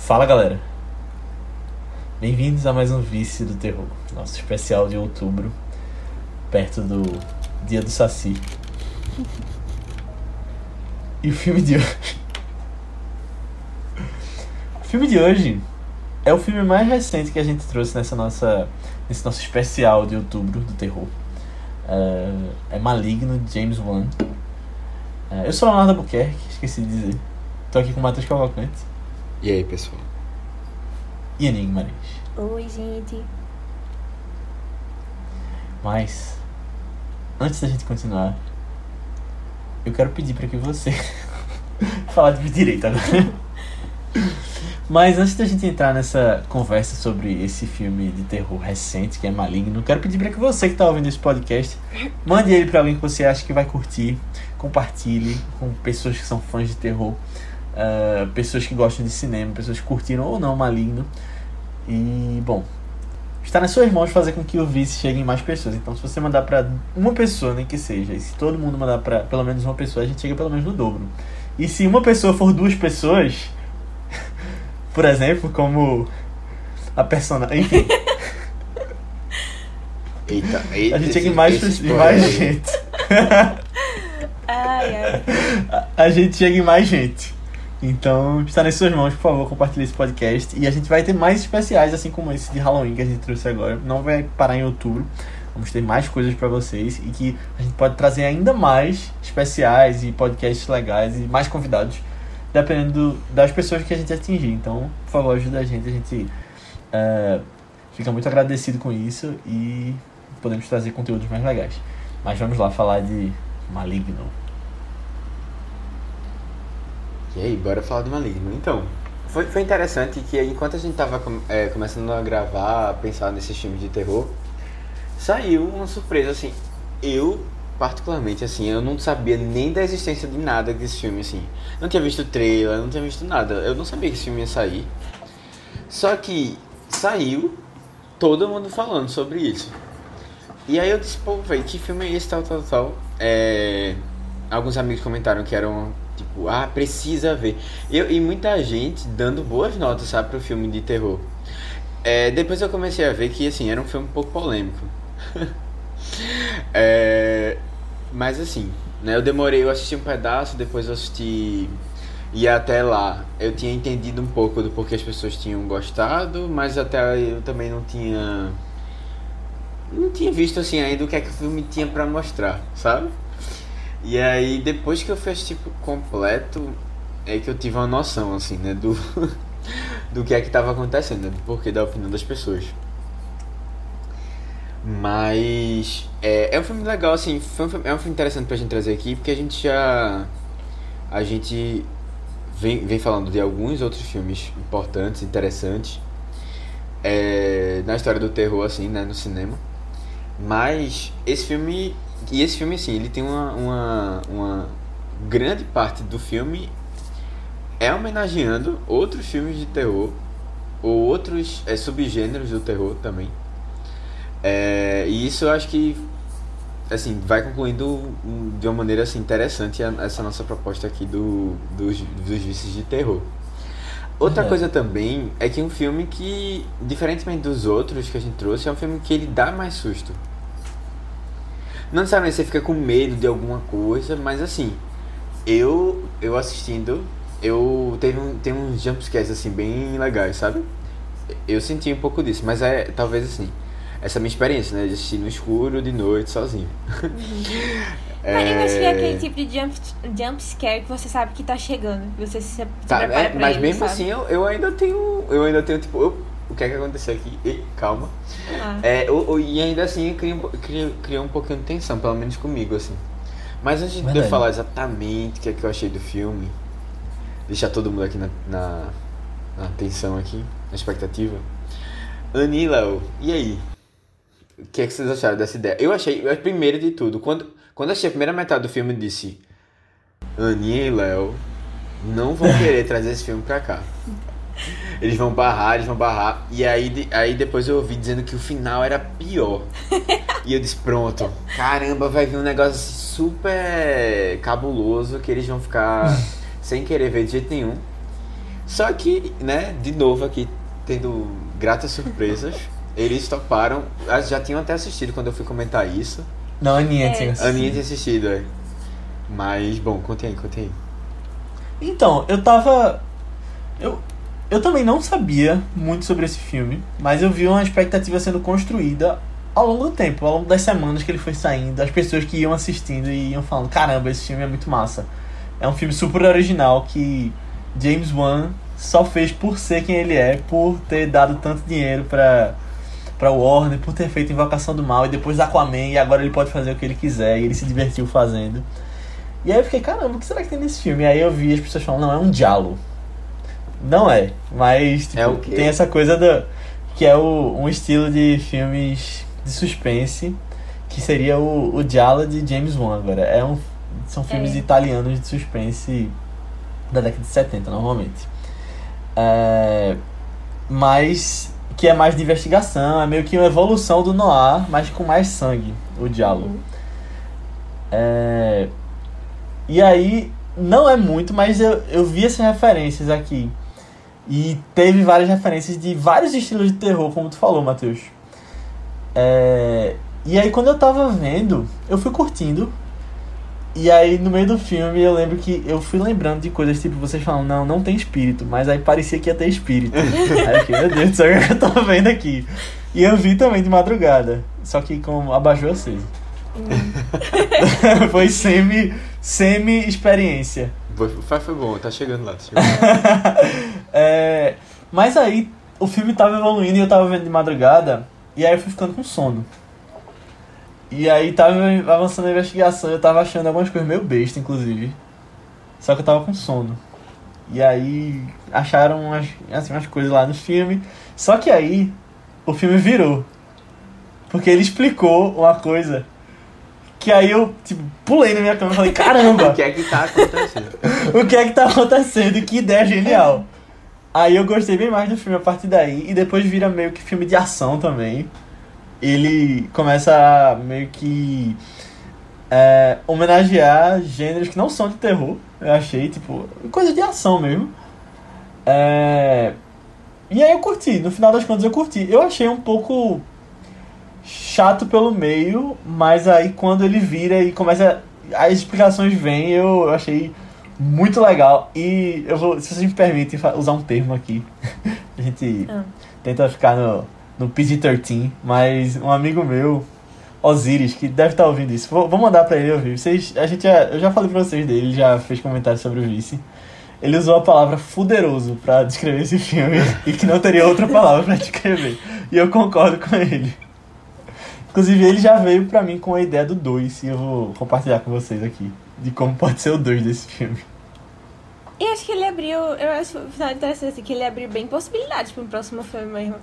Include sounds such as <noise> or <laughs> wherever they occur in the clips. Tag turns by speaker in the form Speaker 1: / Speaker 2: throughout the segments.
Speaker 1: Fala galera, bem-vindos a mais um Vice do Terror, nosso especial de outubro, perto do Dia do Saci. E o filme de hoje. O filme de hoje é o filme mais recente que a gente trouxe nessa nossa, nesse nosso especial de outubro do terror. É, é Maligno, de James Wan. É, eu sou Leonardo Albuquerque, esqueci de dizer. Tô aqui com o Matheus Cavalcante
Speaker 2: E aí, pessoal?
Speaker 1: e Aning Marins.
Speaker 3: Oi, gente.
Speaker 1: Mas, antes da gente continuar, eu quero pedir para que você. <laughs> Falar de direito agora. <laughs> Mas antes da gente entrar nessa conversa sobre esse filme de terror recente, que é Maligno, eu quero pedir para que você que está ouvindo esse podcast, mande ele para alguém que você acha que vai curtir, compartilhe com pessoas que são fãs de terror, ah, pessoas que gostam de cinema, pessoas que curtiram ou não Maligno. E, bom, está nas suas mãos fazer com que o vice chegue em mais pessoas. Então, se você mandar para uma pessoa, nem que seja, e se todo mundo mandar para pelo menos uma pessoa, a gente chega pelo menos no dobro. E se uma pessoa for duas pessoas, <laughs> por exemplo, como a personagem. Enfim,
Speaker 2: Eita, <laughs> eita.
Speaker 1: a gente chega em mais, em mais gente. <laughs>
Speaker 3: Ai, ai.
Speaker 1: A- A gente chega em mais gente. Então, está nas suas mãos, por favor, compartilhe esse podcast. E a gente vai ter mais especiais, assim como esse de Halloween que a gente trouxe agora. Não vai parar em outubro. Vamos ter mais coisas para vocês e que a gente pode trazer ainda mais especiais e podcasts legais e mais convidados, dependendo do- das pessoas que a gente atingir. Então, por favor, ajuda a gente. A gente eh, fica muito agradecido com isso e podemos trazer conteúdos mais legais. Mas vamos lá falar de Maligno.
Speaker 2: E aí, bora falar do Maligno. Então, foi, foi interessante que enquanto a gente tava é, começando a gravar, a pensar nesses filmes de terror, saiu uma surpresa, assim. Eu, particularmente, assim, eu não sabia nem da existência de nada desse filme, assim. Não tinha visto trailer, não tinha visto nada. Eu não sabia que esse filme ia sair. Só que saiu todo mundo falando sobre isso. E aí eu disse, pô, velho, que filme é esse, tal, tal, tal. É... Alguns amigos comentaram que eram, tipo, ah, precisa ver. Eu, e muita gente dando boas notas, sabe, pro filme de terror. É, depois eu comecei a ver que, assim, era um filme um pouco polêmico. <laughs> É, mas assim, né, eu demorei, eu assisti um pedaço, depois eu assisti... E até lá eu tinha entendido um pouco do porquê as pessoas tinham gostado, mas até eu também não tinha não tinha visto assim ainda o que é que o filme tinha pra mostrar, sabe? E aí depois que eu fiz tipo completo, é que eu tive uma noção assim, né, do <laughs> do que é que tava acontecendo, né, do porquê da opinião das pessoas. Mas é, é um filme legal assim, foi um é um filme interessante pra gente trazer aqui, porque a gente já a gente vem, vem falando de alguns outros filmes importantes, interessantes é, na história do terror, assim, né, no cinema. Mas esse filme. E esse filme, assim, ele tem uma, uma, uma grande parte do filme é homenageando outros filmes de terror, ou outros é, subgêneros do terror também. É, e isso eu acho que assim, vai concluindo de uma maneira assim, interessante essa nossa proposta aqui do, dos, dos vícios de terror. Outra
Speaker 1: Uhum.
Speaker 2: coisa também é que é um filme que, diferentemente dos outros que a gente trouxe, é um filme que ele dá mais susto. Não necessariamente você fica com medo de alguma coisa, mas assim, eu eu assistindo, eu teve um, tem uns jumpscares assim bem legais, sabe? Eu senti um pouco disso, mas é talvez assim, essa minha experiência, né, de assistir no escuro de noite sozinho. <laughs>
Speaker 3: Mas eu acho que é aquele tipo de jump, jump scare que você sabe que tá chegando. que Você se, se
Speaker 2: Tá, é, mas
Speaker 3: ele,
Speaker 2: mesmo
Speaker 3: sabe?
Speaker 2: assim eu, eu ainda tenho, eu ainda tenho tipo, eu- o que é que aconteceu aqui? Ei, calma.
Speaker 3: Ah.
Speaker 2: É, o- o- e ainda assim cria, um po- cria, cria um pouquinho de tensão, pelo menos comigo, assim. Mas antes de eu
Speaker 1: Verdade.
Speaker 2: falar exatamente o que é que eu achei do filme, deixar todo mundo aqui na, na, na tensão aqui, na expectativa. Ani e Léo, e aí? O que é que vocês acharam dessa ideia? Eu achei, eu- primeiro de tudo, quando, quando achei a primeira metade do filme, eu disse: Aninha e Léo não vão <laughs> querer trazer esse filme pra cá. Eles vão barrar, eles vão barrar. E aí, aí depois eu ouvi dizendo que o final era pior. <laughs> E eu disse, pronto, caramba, vai vir um negócio super cabuloso que eles vão ficar <laughs> sem querer ver de jeito nenhum. Só que, né, de novo aqui, tendo gratas surpresas, eles toparam. ah, Já tinham até assistido quando eu fui comentar isso.
Speaker 1: Não, a Aninha
Speaker 3: É.
Speaker 1: tinha
Speaker 2: A Aninha
Speaker 1: assistido.
Speaker 2: tinha assistido, é. Mas, bom, conte aí, conte aí.
Speaker 1: Então, eu tava. Eu, eu também não sabia muito sobre esse filme, mas eu vi uma expectativa sendo construída ao longo do tempo, ao longo das semanas que ele foi saindo, as pessoas que iam assistindo e iam falando: caramba, esse filme é muito massa. É um filme super original que James Wan só fez por ser quem ele é, por ter dado tanto dinheiro pra, pra Warner, por ter feito Invocação do Mal e depois Aquaman, e agora ele pode fazer o que ele quiser, e ele se divertiu fazendo. E aí eu fiquei, caramba, o que será que tem nesse filme? E aí eu vi as pessoas falando, não, é um diálogo. Não é, mas tipo,
Speaker 2: É o quê?
Speaker 1: tem essa coisa do, que é o, um estilo de filmes de suspense, que seria o, o Giallo de James Wan agora. É um, são filmes
Speaker 3: É.
Speaker 1: italianos de suspense da década de 70, normalmente. É, mas que é mais de investigação, é meio que uma evolução do noir, mas com mais sangue, o Giallo.
Speaker 3: Uhum.
Speaker 1: É, E aí, não é muito, mas eu, eu vi essas referências aqui. E teve várias referências de vários estilos de terror, como tu falou, Matheus. É, E aí, quando eu tava vendo, eu fui curtindo. E aí, no meio do filme, eu lembro que eu fui lembrando de coisas tipo, vocês falam, não, não tem espírito. Mas aí parecia que ia ter espírito. <laughs> aí eu fiquei, meu Deus do céu, eu tô vendo aqui? E eu vi também de madrugada. Só que com abajur aceso. <laughs> Foi semi, semi experiência.
Speaker 2: Foi, foi, foi bom, tá chegando lá. Tá chegando lá. <laughs>
Speaker 1: É, mas aí o filme tava evoluindo e eu tava vendo de madrugada e aí eu fui ficando com sono. E aí tava avançando a investigação, eu tava achando algumas coisas meio besta, inclusive. Só que eu tava com sono. E aí acharam umas, assim, umas coisas lá no filme. Só que aí o filme virou. Porque ele explicou uma coisa que aí eu, tipo, pulei na minha cama e falei, caramba! <laughs>
Speaker 2: O que é que tá acontecendo? <laughs>
Speaker 1: o que é que tá acontecendo? Que ideia genial. <laughs> Aí eu gostei bem mais do filme a partir daí. E depois vira meio que filme de ação também. Ele começa a meio que é, homenagear gêneros que não são de terror. Eu achei, tipo, coisa de ação mesmo. É, e aí eu curti, no final das contas eu curti. Eu achei um pouco chato pelo meio, mas aí quando ele vira e começa. As explicações vêm, eu, achei muito legal. E eu vou, se vocês me permitem usar um termo aqui, <laughs> a gente
Speaker 3: Ah.
Speaker 1: tenta ficar no, no PG-13, mas um amigo meu, Osiris, que deve estar ouvindo isso, vou, vou mandar pra ele ouvir. Vocês, a gente já, eu já falei pra vocês dele, ele já fez comentário sobre o Vice. Ele usou a palavra fuderoso pra descrever esse filme <laughs> e que não teria outra palavra pra descrever. E eu concordo com ele. Inclusive, ele já veio pra mim com a ideia do 2 e eu vou compartilhar com vocês aqui de como pode ser o 2 desse filme.
Speaker 3: E acho que ele abriu. Eu acho o final interessante assim, que ele abriu bem possibilidades para um próximo filme mesmo.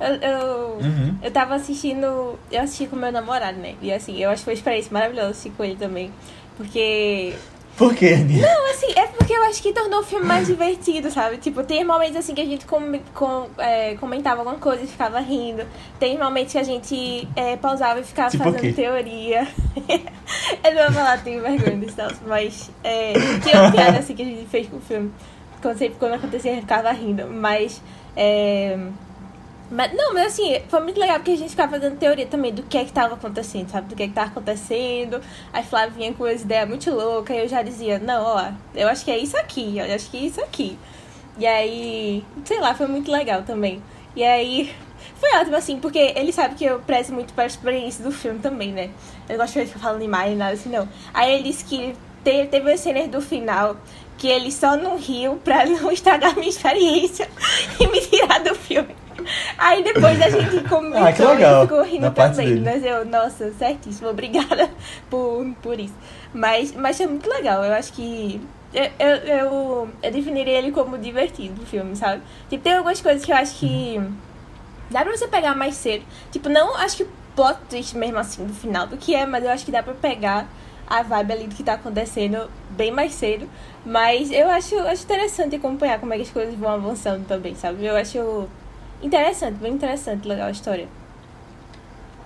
Speaker 3: Eu, eu,
Speaker 1: Uhum.
Speaker 3: eu tava assistindo. Eu assisti com meu namorado, né? E assim, eu acho que foi uma experiência maravilhosa assistir com ele também. Porque.
Speaker 1: Por quê, Aninha?
Speaker 3: Não, assim, é porque eu acho que tornou o filme mais divertido, sabe? Tipo, tem momentos assim que a gente com, com- é, comentava alguma coisa e ficava rindo. Tem momentos que a gente é, pausava e ficava
Speaker 1: Tipo
Speaker 3: fazendo teoria. <laughs> eu não vou falar, tenho vergonha disso, não, mas é, tinha uma piada assim que a gente fez com o filme. Quando, sempre, quando acontecia, a gente ficava rindo. Mas. É, mas, não, mas assim, foi muito legal porque a gente ficava fazendo teoria também do que é que tava acontecendo, sabe? Do que é que tava acontecendo. Aí Flávia vinha com umas ideias muito loucas e eu já dizia, não, ó, eu acho que é isso aqui, eu acho que é isso aqui. E aí, sei lá, foi muito legal também. E aí, foi ótimo, assim, porque ele sabe que eu prezo muito para experiência do filme também, né? Eu gosto de ficar falando demais, nada assim, não. Aí ele disse que teve, teve as cenas do final que ele só não riu pra <laughs> não estragar minha experiência e me tirar do filme. Aí depois a gente <laughs> comentou
Speaker 1: Ah, que legal,
Speaker 3: e ficou rindo
Speaker 1: parte
Speaker 3: também. Mas eu, nossa, certíssimo, obrigada <laughs> por, por isso. Mas, mas foi muito legal, eu acho que. Eu, eu, eu, eu definiria ele como divertido o filme, sabe? Tipo, tem algumas coisas que eu acho que. Dá pra você pegar mais cedo. Tipo, não acho que plot twist mesmo assim no final do que é, mas eu acho que dá pra pegar a vibe ali do que tá acontecendo bem mais cedo. Mas eu acho, acho interessante acompanhar como é que as coisas vão avançando também, sabe? Eu acho interessante, bem interessante, legal a história.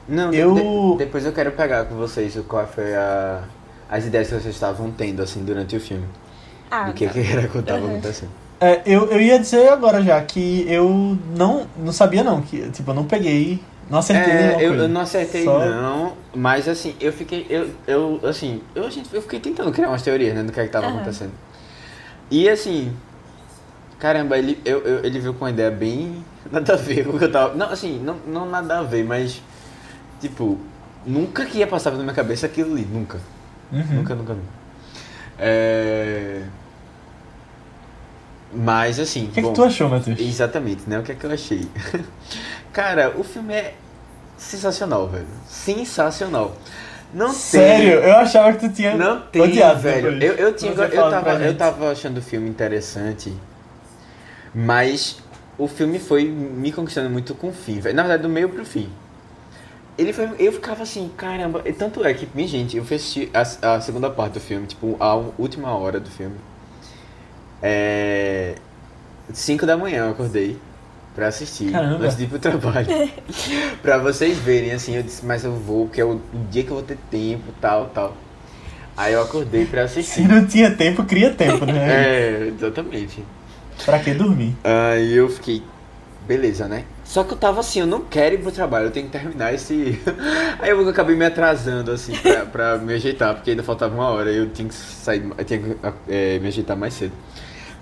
Speaker 2: Não,
Speaker 1: Eu-
Speaker 2: de- depois eu quero pegar com vocês o qual foi a, as ideias que vocês estavam tendo, assim, durante o filme.
Speaker 3: Ah,
Speaker 2: do que, que era que tava
Speaker 3: Uhum.
Speaker 2: acontecendo.
Speaker 1: É, eu, eu ia dizer agora já que eu não, não sabia não, que tipo, eu não peguei, não acertei
Speaker 2: É, eu, eu não acertei
Speaker 1: Só-
Speaker 2: não, mas assim, eu fiquei, eu, eu assim, eu, gente, eu fiquei tentando criar umas teorias, né, do que é que tava
Speaker 3: Aham.
Speaker 2: acontecendo. E assim, caramba, ele, eu, eu- ele veio com uma ideia bem <laughs> nada a ver com o que eu tava, não, assim, não, não nada a ver, mas, tipo, nunca que ia passar na minha cabeça aquilo ali, nunca,
Speaker 1: Uhum.
Speaker 2: nunca, nunca, nunca. É... Mas assim,
Speaker 1: O que, é
Speaker 2: bom,
Speaker 1: que tu achou, Matheus?
Speaker 2: Exatamente, né? O que é que eu achei? <laughs> Cara, o filme é sensacional, velho. Sensacional. Não
Speaker 1: Sério, eu achava que tu tinha
Speaker 2: tem. Não tem,
Speaker 1: odiado
Speaker 2: velho. Eu, eu, tinha, eu,
Speaker 1: pra
Speaker 2: tava, eu tava achando o filme interessante, mas o filme foi me conquistando muito com o fim, velho. Na verdade, do meio pro fim. Ele foi. Eu ficava assim, caramba. e Tanto é que, minha gente, eu fui assistir a, a segunda parte do filme, tipo, a última hora do filme. É. 5 da manhã eu acordei pra assistir.
Speaker 1: Caramba.
Speaker 2: Antes de ir pro trabalho. <laughs> pra vocês verem, assim, eu disse, mas eu vou, porque é o, dia que eu vou ter tempo, tal, tal. Aí eu acordei pra
Speaker 1: Se
Speaker 2: assistir.
Speaker 1: não tinha tempo, cria tempo, né? <laughs>
Speaker 2: É, exatamente.
Speaker 1: Pra que dormir?
Speaker 2: Aí eu fiquei, beleza, né? Só que eu tava assim, eu não quero ir pro trabalho, eu tenho que terminar esse. <laughs> Aí eu acabei me atrasando, assim, pra, pra me ajeitar, porque ainda faltava uma hora, eu tinha que sair, eu tinha que é, me ajeitar mais cedo.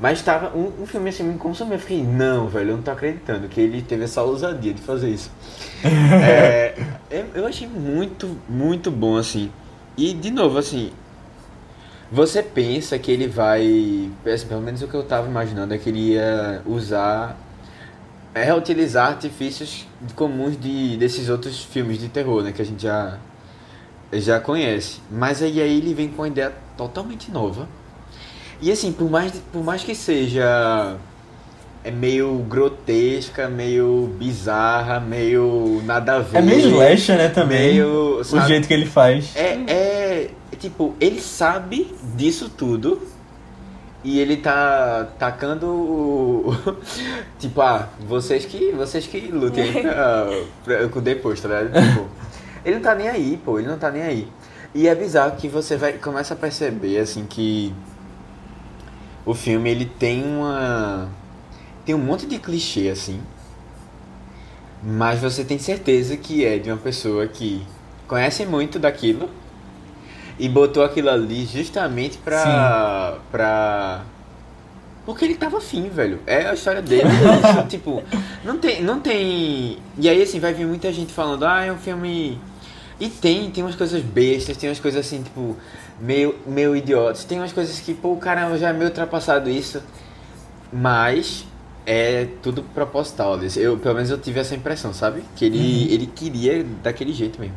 Speaker 2: Mas tava, um, um filme assim me consumiu, eu fiquei, não, velho, eu não tô acreditando que ele teve essa ousadia de fazer isso. <laughs> É, eu, eu achei muito, muito bom, assim. E, de novo, assim, você pensa que ele vai. assim, Pelo menos o que eu tava imaginando é que ele ia usar. É reutilizar artifícios comuns de, desses outros filmes de terror, né? Que a gente já, já conhece. Mas aí, aí ele vem com uma ideia totalmente nova. E assim, por mais, por mais que seja. É meio grotesca, meio bizarra, meio nada a ver.
Speaker 1: É meio slasher, né, também.
Speaker 2: Meio,
Speaker 1: o
Speaker 2: sabe?
Speaker 1: jeito que ele faz.
Speaker 2: É, é, tipo, ele sabe disso tudo e ele tá tacando o- <laughs> tipo, ah, vocês que, vocês que lutem aí <laughs> pra, pra, com depois, tá ligado? Tipo, <laughs> ele não tá nem aí, pô, ele não tá nem aí. E é bizarro que você vai começa a perceber assim que o filme ele tem uma tem um monte de clichê assim. Mas você tem certeza que é de uma pessoa que conhece muito daquilo e botou aquilo ali justamente pra. pra. Porque ele tava afim, velho. É a história dele. é isso, <laughs> tipo, não tem, não tem. E aí assim, vai vir muita gente falando, ah, é um filme. E tem, tem umas coisas bestas, tem umas coisas assim, tipo, meio, meio idiotas. Tem umas coisas que, pô, caramba, já é meio ultrapassado isso. Mas é tudo proposital. Eu, pelo menos eu tive essa impressão, sabe? Que ele, ele queria daquele jeito mesmo.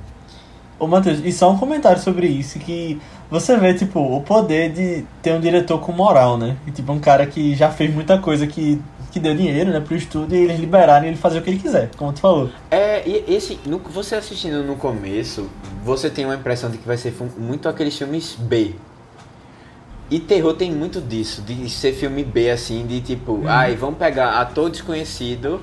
Speaker 1: Ô, Matheus, e só um comentário sobre isso, que você vê, tipo, o poder de ter um diretor com moral, né? E, tipo, um cara que já fez muita coisa que, que deu dinheiro, né, pro estúdio e eles liberaram ele fazer o que ele quiser, como tu falou.
Speaker 2: É, e esse, no, você assistindo no começo, você tem uma impressão de que vai ser muito aqueles filmes B. E terror tem muito disso, de ser filme B assim, de tipo, ai, vamos pegar ator desconhecido,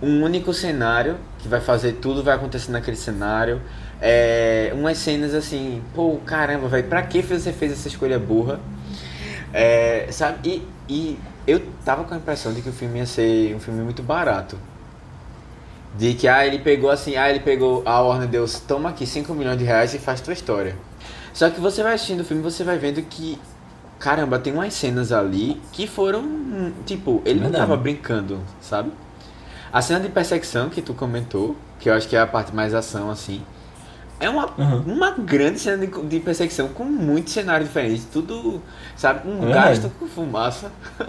Speaker 2: um único cenário, que vai fazer tudo, vai acontecer naquele cenário. É, umas cenas assim, pô, caramba, velho, pra que você fez essa escolha burra? É, sabe? E, e eu tava com a impressão de que o filme ia ser um filme muito barato. De que, ah, ele pegou assim, ah, ele pegou, a Warner Deus, toma aqui 5 milhões de reais e faz tua história. Só que você vai assistindo o filme, você vai vendo que, caramba, tem umas cenas ali que foram, tipo, ele não tava brincando, sabe? A cena de perseguição que tu comentou, que eu acho que é a parte mais ação, assim, é uma,
Speaker 1: Uhum.
Speaker 2: uma grande cena de, de perseguição com muitos cenários diferentes, tudo, sabe, um
Speaker 1: É
Speaker 2: gasto com fumaça. <laughs>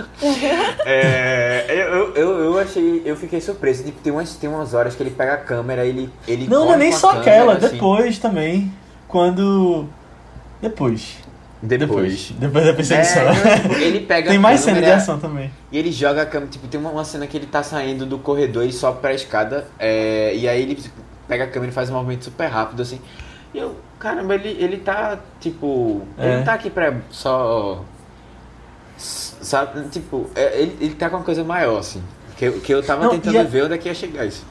Speaker 2: É, eu, eu, eu achei, eu fiquei surpreso. Tipo, tem umas, tem umas horas que ele pega a câmera, ele, ele
Speaker 1: Não, não é nem só
Speaker 2: câmera,
Speaker 1: aquela,
Speaker 2: assim.
Speaker 1: depois também, quando... Depois.
Speaker 2: Depois.
Speaker 1: Depois da perseguição.
Speaker 2: É, tipo, ele <laughs> pega
Speaker 1: Tem
Speaker 2: a
Speaker 1: mais cena de ação também.
Speaker 2: E ele joga a câmera, tipo, tem uma, uma cena que ele tá saindo do corredor e sobe pra escada, é, e aí ele tipo, pega a câmera e faz um movimento super rápido, assim. E eu, caramba, ele, ele tá, tipo, ele
Speaker 1: É.
Speaker 2: não tá aqui pra só. Sabe, tipo, é, ele, ele tá com uma coisa maior, assim. Que, eu- que eu tava
Speaker 1: Não,
Speaker 2: tentando
Speaker 1: a-
Speaker 2: ver onde é que ia chegar isso.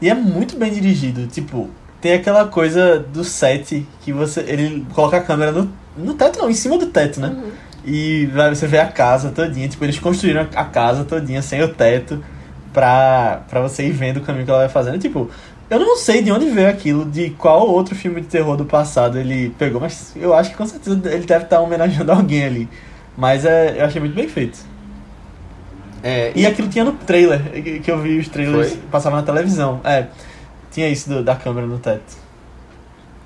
Speaker 1: E é muito bem dirigido, tipo, tem aquela coisa do set que você. Ele coloca a câmera no, no teto, não, em cima do teto, né? E vai- você vê a casa todinha, tipo, eles construíram a casa todinha sem o teto pra, pra você ir vendo o caminho que ela vai fazendo. Tipo, eu não sei de onde veio aquilo, de qual outro filme de terror do passado ele pegou, mas eu acho que com certeza ele deve estar homenageando <laughs> alguém ali. Mas é, eu achei muito bem feito.
Speaker 2: É,
Speaker 1: E aquilo tinha no trailer, que eu vi os trailers,
Speaker 2: Foi?
Speaker 1: passava na televisão. É, tinha isso do- da câmera no teto.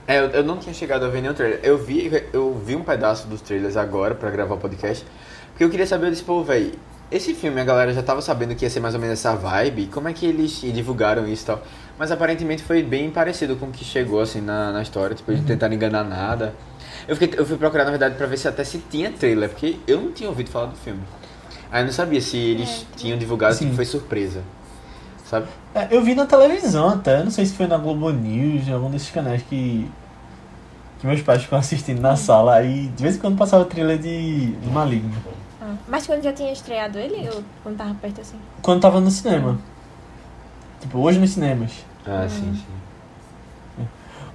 Speaker 2: É, eu, eu não tinha chegado a ver nenhum trailer. Eu vi, eu vi um pedaço dos trailers agora pra gravar o podcast. Porque eu queria saber, disse, pô, velho, esse filme a galera já tava sabendo que ia ser mais ou menos essa vibe. Como é que eles divulgaram isso e tal? Mas aparentemente foi bem parecido com o que chegou, assim, na, na história. Tipo, eles não tentaram enganar nada. Eu, fiquei, eu fui procurar, na verdade, pra ver se até se tinha trailer. Porque eu não tinha ouvido falar do filme. Aí eu não sabia se eles tinham divulgado,
Speaker 1: Sim.
Speaker 2: se foi surpresa. Sabe?
Speaker 1: É, eu vi na televisão até, não sei se foi na Globo News, em algum desses canais que, que meus pais ficam assistindo na sala. Aí de vez em quando passava trilha de, de Maligno.
Speaker 3: Ah, Mas quando já tinha estreado ele, ou quando tava perto assim?
Speaker 1: Quando tava no cinema. Tipo, hoje nos cinemas.
Speaker 2: Ah, sim, sim.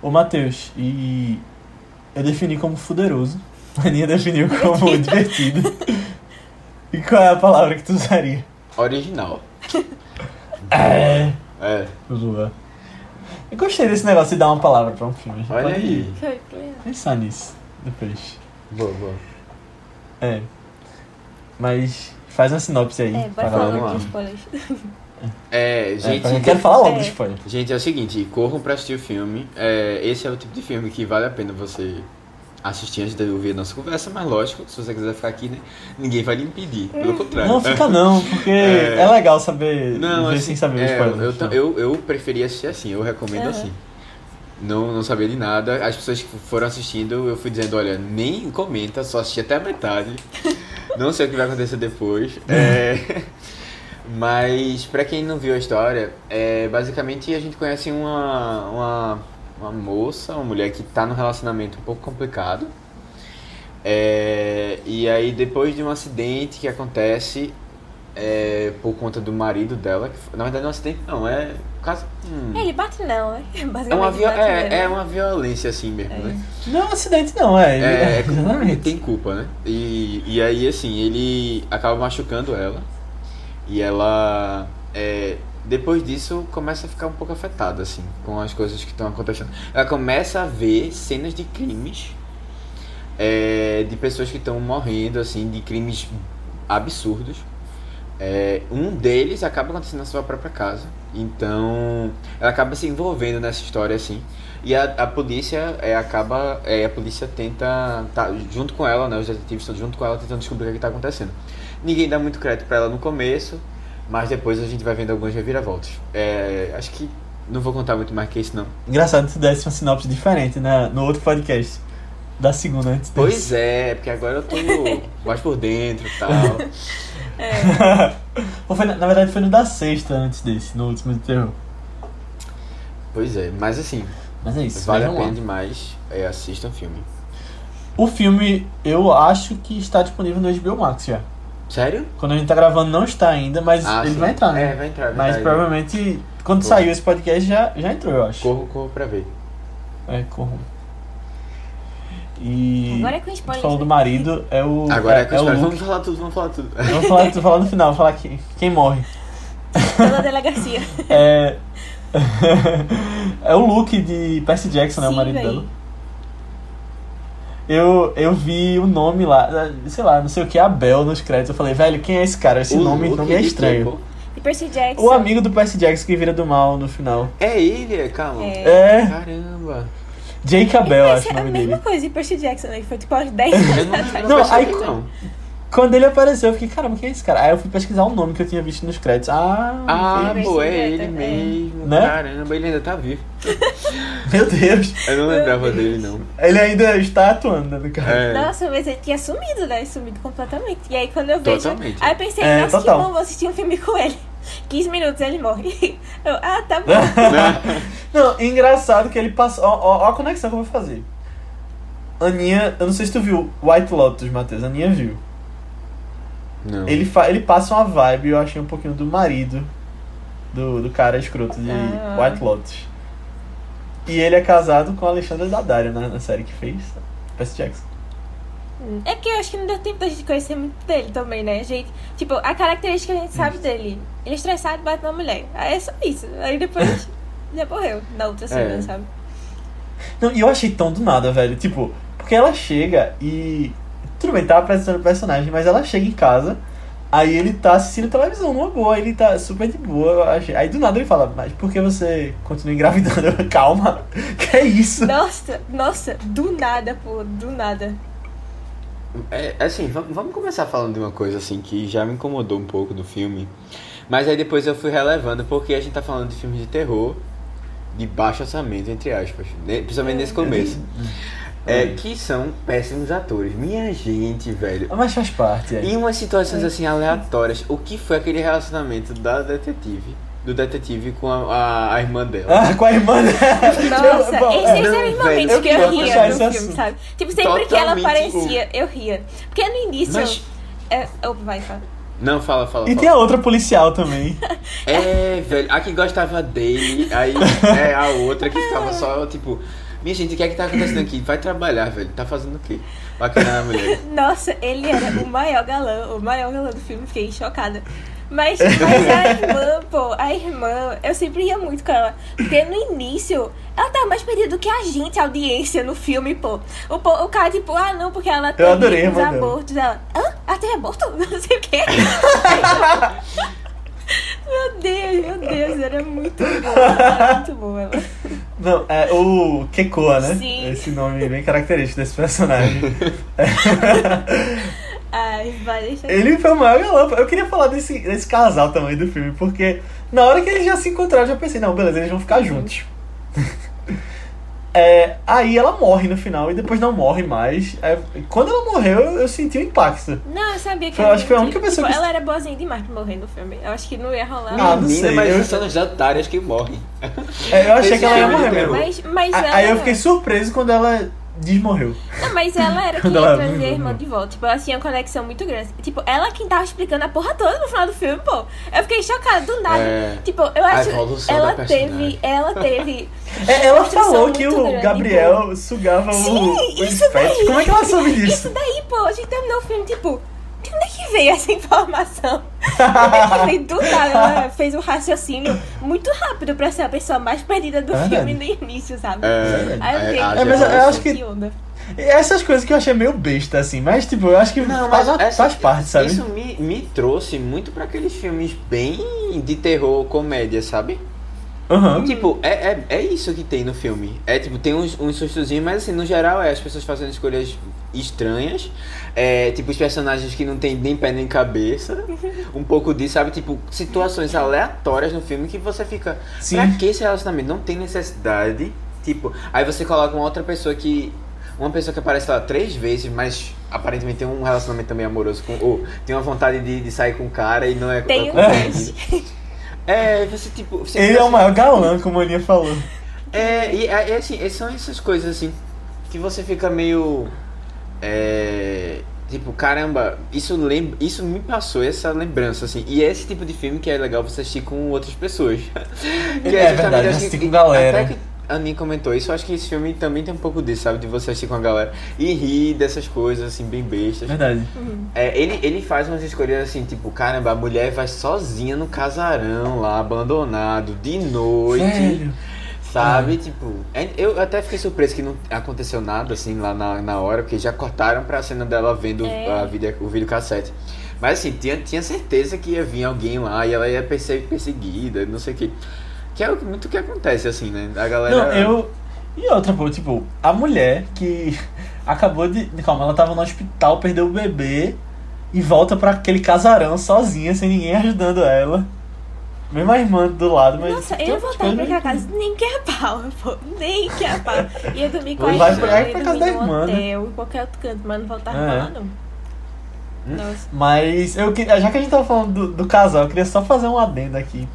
Speaker 1: Ô Matheus, e eu defini como fuderoso. <laughs> A Aninha definiu como <laughs> divertido. E qual é a palavra que tu usaria?
Speaker 2: Original. <laughs>
Speaker 1: É.
Speaker 2: É.
Speaker 1: Eu gostei desse negócio de dar uma palavra pra um filme.
Speaker 2: olha
Speaker 1: Pode
Speaker 2: aí.
Speaker 3: Foi,
Speaker 1: pensar nisso depois.
Speaker 2: Boa, boa.
Speaker 1: É. Mas faz uma sinopse aí.
Speaker 3: É, bora
Speaker 1: pra
Speaker 3: falar de spoilers.
Speaker 2: É,
Speaker 1: É,
Speaker 2: gente.
Speaker 1: eu quero falar logo
Speaker 3: É.
Speaker 1: do spoiler.
Speaker 2: Gente, é o seguinte, corram pra assistir o filme. É, esse é o tipo de filme que vale a pena você assistir antes de ouvir a nossa conversa, mas lógico, se você quiser ficar aqui, né? Ninguém vai lhe impedir. Pelo contrário.
Speaker 1: Não, fica não, porque <laughs> é,
Speaker 2: É.
Speaker 1: legal saber
Speaker 2: Não,
Speaker 1: ver
Speaker 2: assim,
Speaker 1: sem saber o
Speaker 2: é,
Speaker 1: spoiler.
Speaker 2: eu, eu, eu preferia assistir assim, eu recomendo assim. Não, não sabia de nada. As pessoas que foram assistindo, eu fui dizendo, olha, nem comenta, só assisti até a metade. <laughs> não sei o que vai acontecer depois. É, <laughs> Mas pra quem não viu a história, é, basicamente a gente conhece uma, uma, uma moça, uma mulher que tá num relacionamento um pouco complicado. É, e aí depois de um acidente que acontece é, por conta do marido dela, que foi- na verdade não é um acidente não, é quase hum,
Speaker 3: É, ele bate não, <laughs> né?
Speaker 2: É uma viol- é, é uma violência assim mesmo, né?
Speaker 1: Não é um acidente, não, é. ele-
Speaker 2: É, é, <laughs>
Speaker 1: exatamente.
Speaker 2: tem culpa, né? E, e aí, assim, ele acaba machucando ela. E ela, é, depois disso, começa a ficar um pouco afetada, assim, com as coisas que estão acontecendo. Ela começa a ver cenas de crimes, é, de pessoas que estão morrendo, assim, de crimes absurdos. É, um deles acaba acontecendo na sua própria casa. Então, ela acaba se envolvendo nessa história, assim. E a, a polícia é, acaba. É, a polícia tenta. Tá, junto com ela, né? Os detetives estão junto com ela tentando descobrir o que, é está acontecendo. Ninguém dá muito crédito pra ela no começo, mas depois a gente vai vendo algumas reviravoltas. É, acho que. Não vou contar muito mais que isso, não.
Speaker 1: Engraçado tu desse uma sinopse diferente né, no outro podcast. Da segunda antes desse.
Speaker 2: Pois é, porque agora eu tô <laughs> mais por dentro e tal. <laughs>
Speaker 1: Ou foi na, na verdade foi no da sexta antes desse, no último de terror.
Speaker 2: Pois é, mas assim,
Speaker 1: Mas é isso.
Speaker 2: vale a
Speaker 1: vejam lá.
Speaker 2: pena demais. É, assistam o filme.
Speaker 1: O filme, eu acho que está disponível no HBO Max já.
Speaker 2: Sério?
Speaker 1: Quando a gente tá gravando não está ainda, mas
Speaker 2: Ah,
Speaker 1: ele
Speaker 2: sim.
Speaker 1: vai entrar, né?
Speaker 2: É, vai entrar, vai
Speaker 1: Mas
Speaker 2: entrar.
Speaker 1: provavelmente, quando
Speaker 2: Boa.
Speaker 1: saiu esse podcast, já, já entrou, eu acho.
Speaker 2: Corro, corro pra ver.
Speaker 1: É, corro. E.
Speaker 3: Agora é com
Speaker 1: tu
Speaker 3: spoilers.
Speaker 1: falou do
Speaker 3: né?
Speaker 1: marido, é o.
Speaker 2: Agora é,
Speaker 1: é,
Speaker 2: com
Speaker 1: é o
Speaker 2: spoiler. Vamos falar tudo, vamos falar tudo.
Speaker 1: Vamos falar, falar no final, falar que, quem morre.
Speaker 3: Pela delegacia.
Speaker 1: É. <laughs> é o Luke de Percy Jackson, né? O marido
Speaker 3: véi.
Speaker 1: dela. Eu, eu vi o nome lá, sei lá, não sei o que, Abel nos créditos. Eu falei, velho, quem é esse cara? Esse
Speaker 2: O
Speaker 1: nome, nome é estranho.
Speaker 3: E Percy Jackson.
Speaker 1: O amigo do Percy Jackson que vira do mal no final.
Speaker 2: É ele, calma.
Speaker 3: É.
Speaker 1: É,
Speaker 2: Caramba.
Speaker 1: Jake Abel, acho o
Speaker 3: a
Speaker 1: nome
Speaker 3: mesma
Speaker 1: dele.
Speaker 3: coisa de Percy Jackson, né? Foi tipo aos 10
Speaker 2: Eu
Speaker 3: anos
Speaker 2: não, <laughs>
Speaker 3: atrás.
Speaker 2: não,
Speaker 1: Não, aí-
Speaker 2: não.
Speaker 1: Quando ele apareceu, eu fiquei, caramba, quem é esse cara? Aí eu fui pesquisar o nome que eu tinha visto nos créditos. Ah,
Speaker 2: Ah, pô, é ele mesmo.
Speaker 1: Né?
Speaker 2: Caramba, ele ainda tá vivo. <laughs>
Speaker 1: meu Deus.
Speaker 2: Eu não lembrava dele, não.
Speaker 1: Ele ainda está atuando, né, caso.
Speaker 2: É.
Speaker 3: Nossa, mas ele tinha sumido, né? Sumido completamente. E aí quando eu vejo.
Speaker 2: Totalmente.
Speaker 3: Aí eu pensei,
Speaker 1: É,
Speaker 3: nossa,
Speaker 1: total.
Speaker 3: que bom, vou assistir um filme com ele. <laughs> 15 minutos ele morre. <laughs> Eu, ah, tá bom.
Speaker 1: Não, engraçado que ele passou. Ó, ó, ó a conexão que eu vou fazer. Aninha, eu não sei se tu viu White Lotus, Matheus. Aninha viu.
Speaker 2: Não.
Speaker 1: Ele, fa ele passa uma vibe, eu achei um pouquinho do marido do, do cara escroto de
Speaker 3: Ah.
Speaker 1: White Lotus. E ele é casado com a Alexandra Daddario na, na série que fez, Percy Jackson.
Speaker 3: É que eu acho que não deu tempo da gente conhecer muito dele também, né? A gente, tipo, a característica que a gente sabe dele. Ele é estressado e bate na mulher. Aí é só isso. Aí depois <laughs> já morreu na outra cena,
Speaker 2: É.
Speaker 3: sabe?
Speaker 1: Não, e eu achei tão do nada, velho. Tipo, porque ela chega e. Tudo bem, tá apresentando o personagem, mas ela chega em casa, aí ele tá assistindo televisão numa boa, ele tá super de boa. eu achei. Aí do nada ele fala, mas por que você continua engravidando? <laughs> Calma, <laughs> que é isso?
Speaker 3: Nossa, nossa, do nada, pô, do nada.
Speaker 2: É, assim, vamos, começar falando de uma coisa assim que já me incomodou um pouco do filme. Mas aí depois eu fui relevando porque a gente tá falando de filmes de terror de baixo orçamento, entre aspas. né? Principalmente nesse começo. É, que são péssimos atores. Minha gente, velho.
Speaker 1: Mas faz parte, é.
Speaker 2: Em umas situações assim aleatórias, o que foi aquele relacionamento da detetive? Do detetive com a, a, a irmã dela.
Speaker 1: Ah, com a irmã dela.
Speaker 3: Nossa,
Speaker 1: Eu- bom,
Speaker 3: esses
Speaker 1: é.
Speaker 3: eram
Speaker 2: não,
Speaker 3: os momentos
Speaker 2: velho,
Speaker 3: que
Speaker 1: eu
Speaker 3: ria no
Speaker 1: esse
Speaker 3: filme,
Speaker 1: assunto.
Speaker 3: sabe? Tipo, sempre que ela
Speaker 2: Totalmente,
Speaker 3: aparecia, eu ria. Porque no início.
Speaker 2: Mas-
Speaker 3: É, opa, vai, fala.
Speaker 2: Não, fala, fala.
Speaker 1: E
Speaker 2: fala.
Speaker 1: tem a outra policial também.
Speaker 2: É, velho, a que gostava dele, aí é a outra que ficava só, tipo, minha gente, o que é que tá acontecendo aqui? Vai trabalhar, velho. Tá fazendo o quê? Bacana na mulher. <laughs>
Speaker 3: Nossa, ele era o maior galã, o maior galã do filme, fiquei chocada. Mas, mas a irmã, pô, a irmã, eu sempre ia muito com ela. Porque no início, ela tava mais perdida do que a gente, a audiência no filme, pô. O, po- o cara, tipo, ah, não, porque ela teve
Speaker 1: adorei
Speaker 3: os abortos. Ela, hã? Ela teve aborto? <laughs> Não sei o quê. <laughs> meu Deus, meu Deus, era muito boa, era muito boa ela.
Speaker 1: Não, é o Kekoa, né?
Speaker 3: Sim.
Speaker 1: Esse nome bem característico desse personagem. <laughs>
Speaker 3: Ai, vai deixar.
Speaker 1: Ele foi o maior galã. Eu queria falar desse, desse casal também do filme, porque na hora que eles já se encontraram, eu já pensei, não, beleza, eles vão ficar juntos. É, aí ela morre no final e depois não morre mais. É, quando ela morreu, eu, eu senti o impacto.
Speaker 3: Não, eu sabia que
Speaker 1: Foi-
Speaker 3: era
Speaker 1: acho que foi a única pessoa
Speaker 3: tipo,
Speaker 1: que-
Speaker 3: Ela era boazinha demais pra morrer no filme. Eu acho que não ia rolar.
Speaker 1: Ah, não sei,
Speaker 2: mas
Speaker 1: eu-
Speaker 2: são as otárias que morrem.
Speaker 1: É, eu achei
Speaker 2: Esse
Speaker 1: que ela ia morrer mesmo.
Speaker 2: terror.
Speaker 3: Mas, mas
Speaker 1: A-
Speaker 3: ela.
Speaker 1: Aí eu fiquei surpreso quando ela desmorreu.
Speaker 3: Não, mas ela era <laughs> quem ia trazer a irmã de volta. Tipo, ela tinha uma conexão muito grande. Tipo, ela quem tava explicando a porra toda no final do filme, pô. Eu fiquei chocada do nada.
Speaker 2: É.
Speaker 3: Tipo, eu acho.
Speaker 2: evolução
Speaker 3: Ela teve. Ela teve. <laughs>
Speaker 1: É, ela falou que o
Speaker 3: grande,
Speaker 1: Gabriel sugava
Speaker 3: Sim,
Speaker 1: o, o
Speaker 3: isso
Speaker 1: esfete.
Speaker 3: daí.
Speaker 1: Como é que ela soube
Speaker 3: Isso
Speaker 1: disso?
Speaker 3: daí, pô, a gente terminou o filme, tipo. De onde é que veio essa informação? É que veio do nada? Ela fez um raciocínio muito rápido pra ser a pessoa mais perdida do
Speaker 1: É
Speaker 3: filme no início, sabe?
Speaker 2: É,
Speaker 3: Aí eu fiquei,
Speaker 2: a- a
Speaker 1: É, mas eu acho que-
Speaker 3: que onda.
Speaker 1: Essas coisas que eu achei meio besta, assim. Mas, tipo, eu acho que
Speaker 2: Não,
Speaker 1: faz,
Speaker 2: mas essa-
Speaker 1: faz parte, sabe?
Speaker 2: Isso me, me trouxe muito pra aqueles filmes bem de terror, comédia, sabe?
Speaker 1: Aham.
Speaker 2: Tipo, é, é, é isso que tem no filme. É tipo, tem uns, uns sustozinhos, mas assim, no geral é as pessoas fazendo escolhas estranhas. É, tipo, os personagens que não tem nem pé nem cabeça. <laughs> Um pouco disso, sabe? Tipo, situações aleatórias no filme que você fica.
Speaker 1: Sim.
Speaker 2: Pra que esse relacionamento? Não tem necessidade. Tipo, aí você coloca uma outra pessoa que. Uma pessoa que aparece lá três vezes, mas aparentemente tem um relacionamento também amoroso com. Ou tem uma vontade de, de sair com o cara e não é.
Speaker 3: Tem um <laughs>
Speaker 2: é, é, você tipo. Você
Speaker 1: Ele é o
Speaker 2: assim-
Speaker 1: maior galã, como a Aninha falou.
Speaker 2: é, e é, é assim, é- são essas coisas assim que você fica meio. É, tipo, caramba, isso, lembra, isso me passou essa lembrança, assim. E é esse tipo de filme que é legal você assistir com outras pessoas. <laughs> Que
Speaker 1: É
Speaker 2: justamente,
Speaker 1: verdade,
Speaker 2: acho
Speaker 1: assistir com galera.
Speaker 2: Até que a Aninha comentou isso, eu acho que esse filme também tem um pouco disso, sabe? De você assistir com a galera e rir dessas coisas, assim, bem bestas.
Speaker 1: Verdade.
Speaker 2: É, ele, ele faz umas escolhas assim, tipo, caramba, a mulher vai sozinha no casarão lá, abandonado, de noite.
Speaker 1: Velho.
Speaker 2: Sabe, tipo, é- eu até fiquei surpreso que não aconteceu nada assim lá na, na hora, porque já cortaram pra cena dela vendo
Speaker 3: É.
Speaker 2: a vídeo, o videocassete. Mas assim, tinha, tinha certeza que ia vir alguém lá e ela ia ser perseguida, não sei o que. Que é muito o que acontece, assim, né? A galera.
Speaker 1: Não, eu. E outra, pô, tipo, a mulher que <laughs> acabou de. Calma, ela tava no hospital, perdeu o bebê e volta pra aquele casarão sozinha, sem ninguém ajudando ela. Mesmo a irmã do lado, mas.
Speaker 3: Nossa, eu voltava pra aquela casa nem que a pau, pô. Nem que a pau. Ia dormir com a irmã,
Speaker 2: pra-
Speaker 3: ia
Speaker 1: pra
Speaker 3: dormir
Speaker 1: casa da
Speaker 3: no
Speaker 1: irmã, né?
Speaker 3: hotel, em qualquer outro canto, mas não voltava
Speaker 1: É.
Speaker 3: pra lá, não. Nossa.
Speaker 1: Mas eu queria, já que a gente tava falando do, do casal, eu queria só fazer um adendo aqui.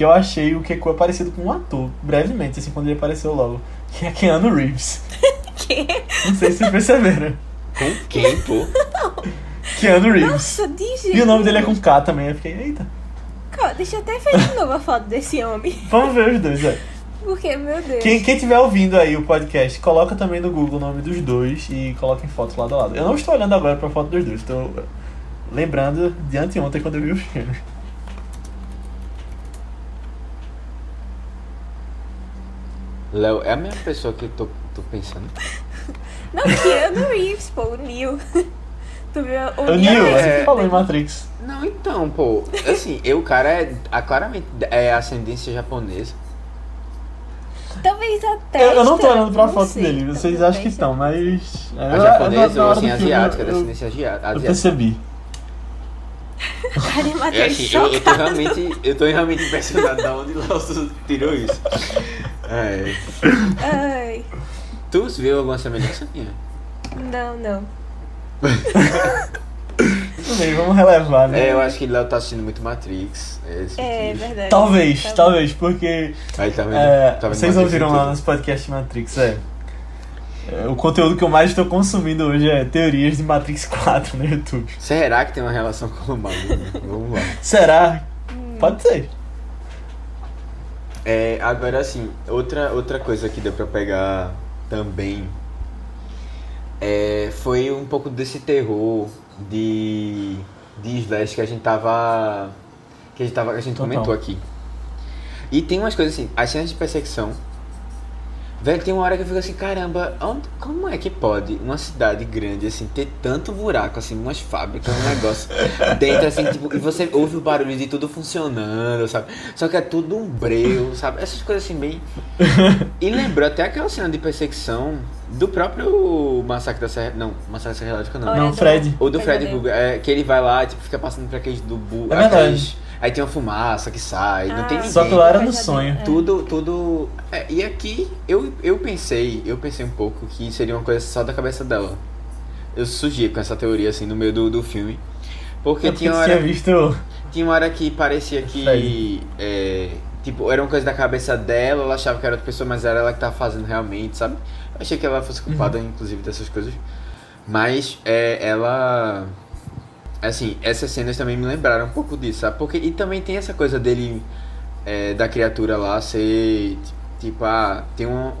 Speaker 1: Que eu achei o Keiko parecido com um ator, brevemente, assim, quando ele apareceu logo. Que é Keanu Reeves. <laughs>
Speaker 3: Que?
Speaker 1: Não sei se vocês perceberam.
Speaker 2: Com quem, pô? <laughs>
Speaker 1: Keanu Reeves.
Speaker 3: Nossa, diz
Speaker 1: E o nome dele é com K também. Eu fiquei, eita.
Speaker 3: Deixa eu até ver de novo a foto desse homem. <laughs>
Speaker 1: Vamos ver os dois, velho.
Speaker 3: Porque, meu Deus.
Speaker 1: Quem, quem tiver ouvindo aí o podcast, coloca também no Google o nome dos dois e coloquem fotos lado a lado. Eu não estou olhando agora pra foto dos dois, estou lembrando de anteontem quando eu vi o filme.
Speaker 2: Léo, é a mesma pessoa que eu tô, tô pensando. <laughs>
Speaker 3: Não, Keanu Reeves, pô, o Neil. <laughs> Tu viu o,
Speaker 1: O Neo,
Speaker 2: é-
Speaker 1: é falou em Matrix.
Speaker 2: Não, então, pô. Assim, eu, o cara é a, claramente é ascendência japonesa.
Speaker 3: Talvez até.
Speaker 1: Eu, eu não tô olhando pra foto
Speaker 3: sei,
Speaker 1: dele, vocês acham que estão, mas. Eu-
Speaker 2: japonesa ou assim, asiática,
Speaker 1: eu-
Speaker 2: descendência asia-
Speaker 1: Eu
Speaker 2: asiática.
Speaker 1: percebi.
Speaker 3: Cara, eu
Speaker 2: É assim, eu, eu tô realmente, eu tô realmente impressionado da onde o Léo tirou isso. É.
Speaker 3: Ai,
Speaker 2: Tu viu alguma semelhança minha?
Speaker 3: não, não.
Speaker 1: Tudo bem, vamos relevar, né?
Speaker 2: É, eu acho que Léo tá assistindo muito Matrix. É, esse
Speaker 3: É verdade.
Speaker 1: Talvez,
Speaker 3: Talvez.
Speaker 1: talvez, porque
Speaker 2: Aí tá vendo?
Speaker 1: é,
Speaker 2: tá vendo
Speaker 1: vocês
Speaker 2: Matrix
Speaker 1: ouviram lá
Speaker 2: tudo.
Speaker 1: nos podcasts Matrix, é. É, O conteúdo que eu mais estou consumindo hoje é teorias de Matrix 4 no YouTube.
Speaker 2: Será que tem uma relação com o Malu? Vamos lá.
Speaker 1: Será? Pode ser.
Speaker 2: É, agora assim, outra, outra coisa que deu pra pegar também é, foi um pouco desse terror de, de slash que a gente tava. Que a gente, tava, que a gente
Speaker 1: Total.
Speaker 2: comentou aqui. E tem umas coisas assim, as cenas de perseguição. Velho, tem uma hora que eu fico assim, caramba, onde, como é que pode uma cidade grande, assim, ter tanto buraco, assim, umas fábricas, um negócio <laughs> dentro, assim, tipo, e você ouve o barulho de tudo funcionando, sabe? Só que é tudo um breu, sabe? Essas coisas assim, bem. <laughs> E lembrou até aquela cena de perseguição do próprio Massacre da Serra. Não, Massacre da Serra Elétrica não.
Speaker 1: Não, Fred.
Speaker 2: Ou do Fred. Krueger, é, que ele vai lá, tipo, fica passando por aqueles do bu,
Speaker 1: É verdade.
Speaker 2: aqueles- Aí tem uma fumaça que sai, não
Speaker 3: Ah,
Speaker 2: tem ninguém.
Speaker 1: Só que lá era no
Speaker 3: Pesadelo,
Speaker 1: sonho.
Speaker 3: é.
Speaker 2: Tudo, tudo. É, e aqui eu, eu pensei, eu pensei um pouco que seria uma coisa só da cabeça dela. Eu surgi com essa teoria assim no meio do, do filme. Porque,
Speaker 1: É porque
Speaker 2: tinha, uma
Speaker 1: tinha
Speaker 2: hora,
Speaker 1: visto.
Speaker 2: tinha uma hora que parecia que. É, tipo, era uma coisa da cabeça dela, ela achava que era outra pessoa, mas era ela que tava fazendo realmente, sabe? Eu achei que ela fosse culpada, inclusive, dessas coisas. Mas é, ela. Assim, essas cenas também me lembraram um pouco disso, sabe? Porque, e também tem essa coisa dele, é, da criatura lá ser, tipo, ah, tem um...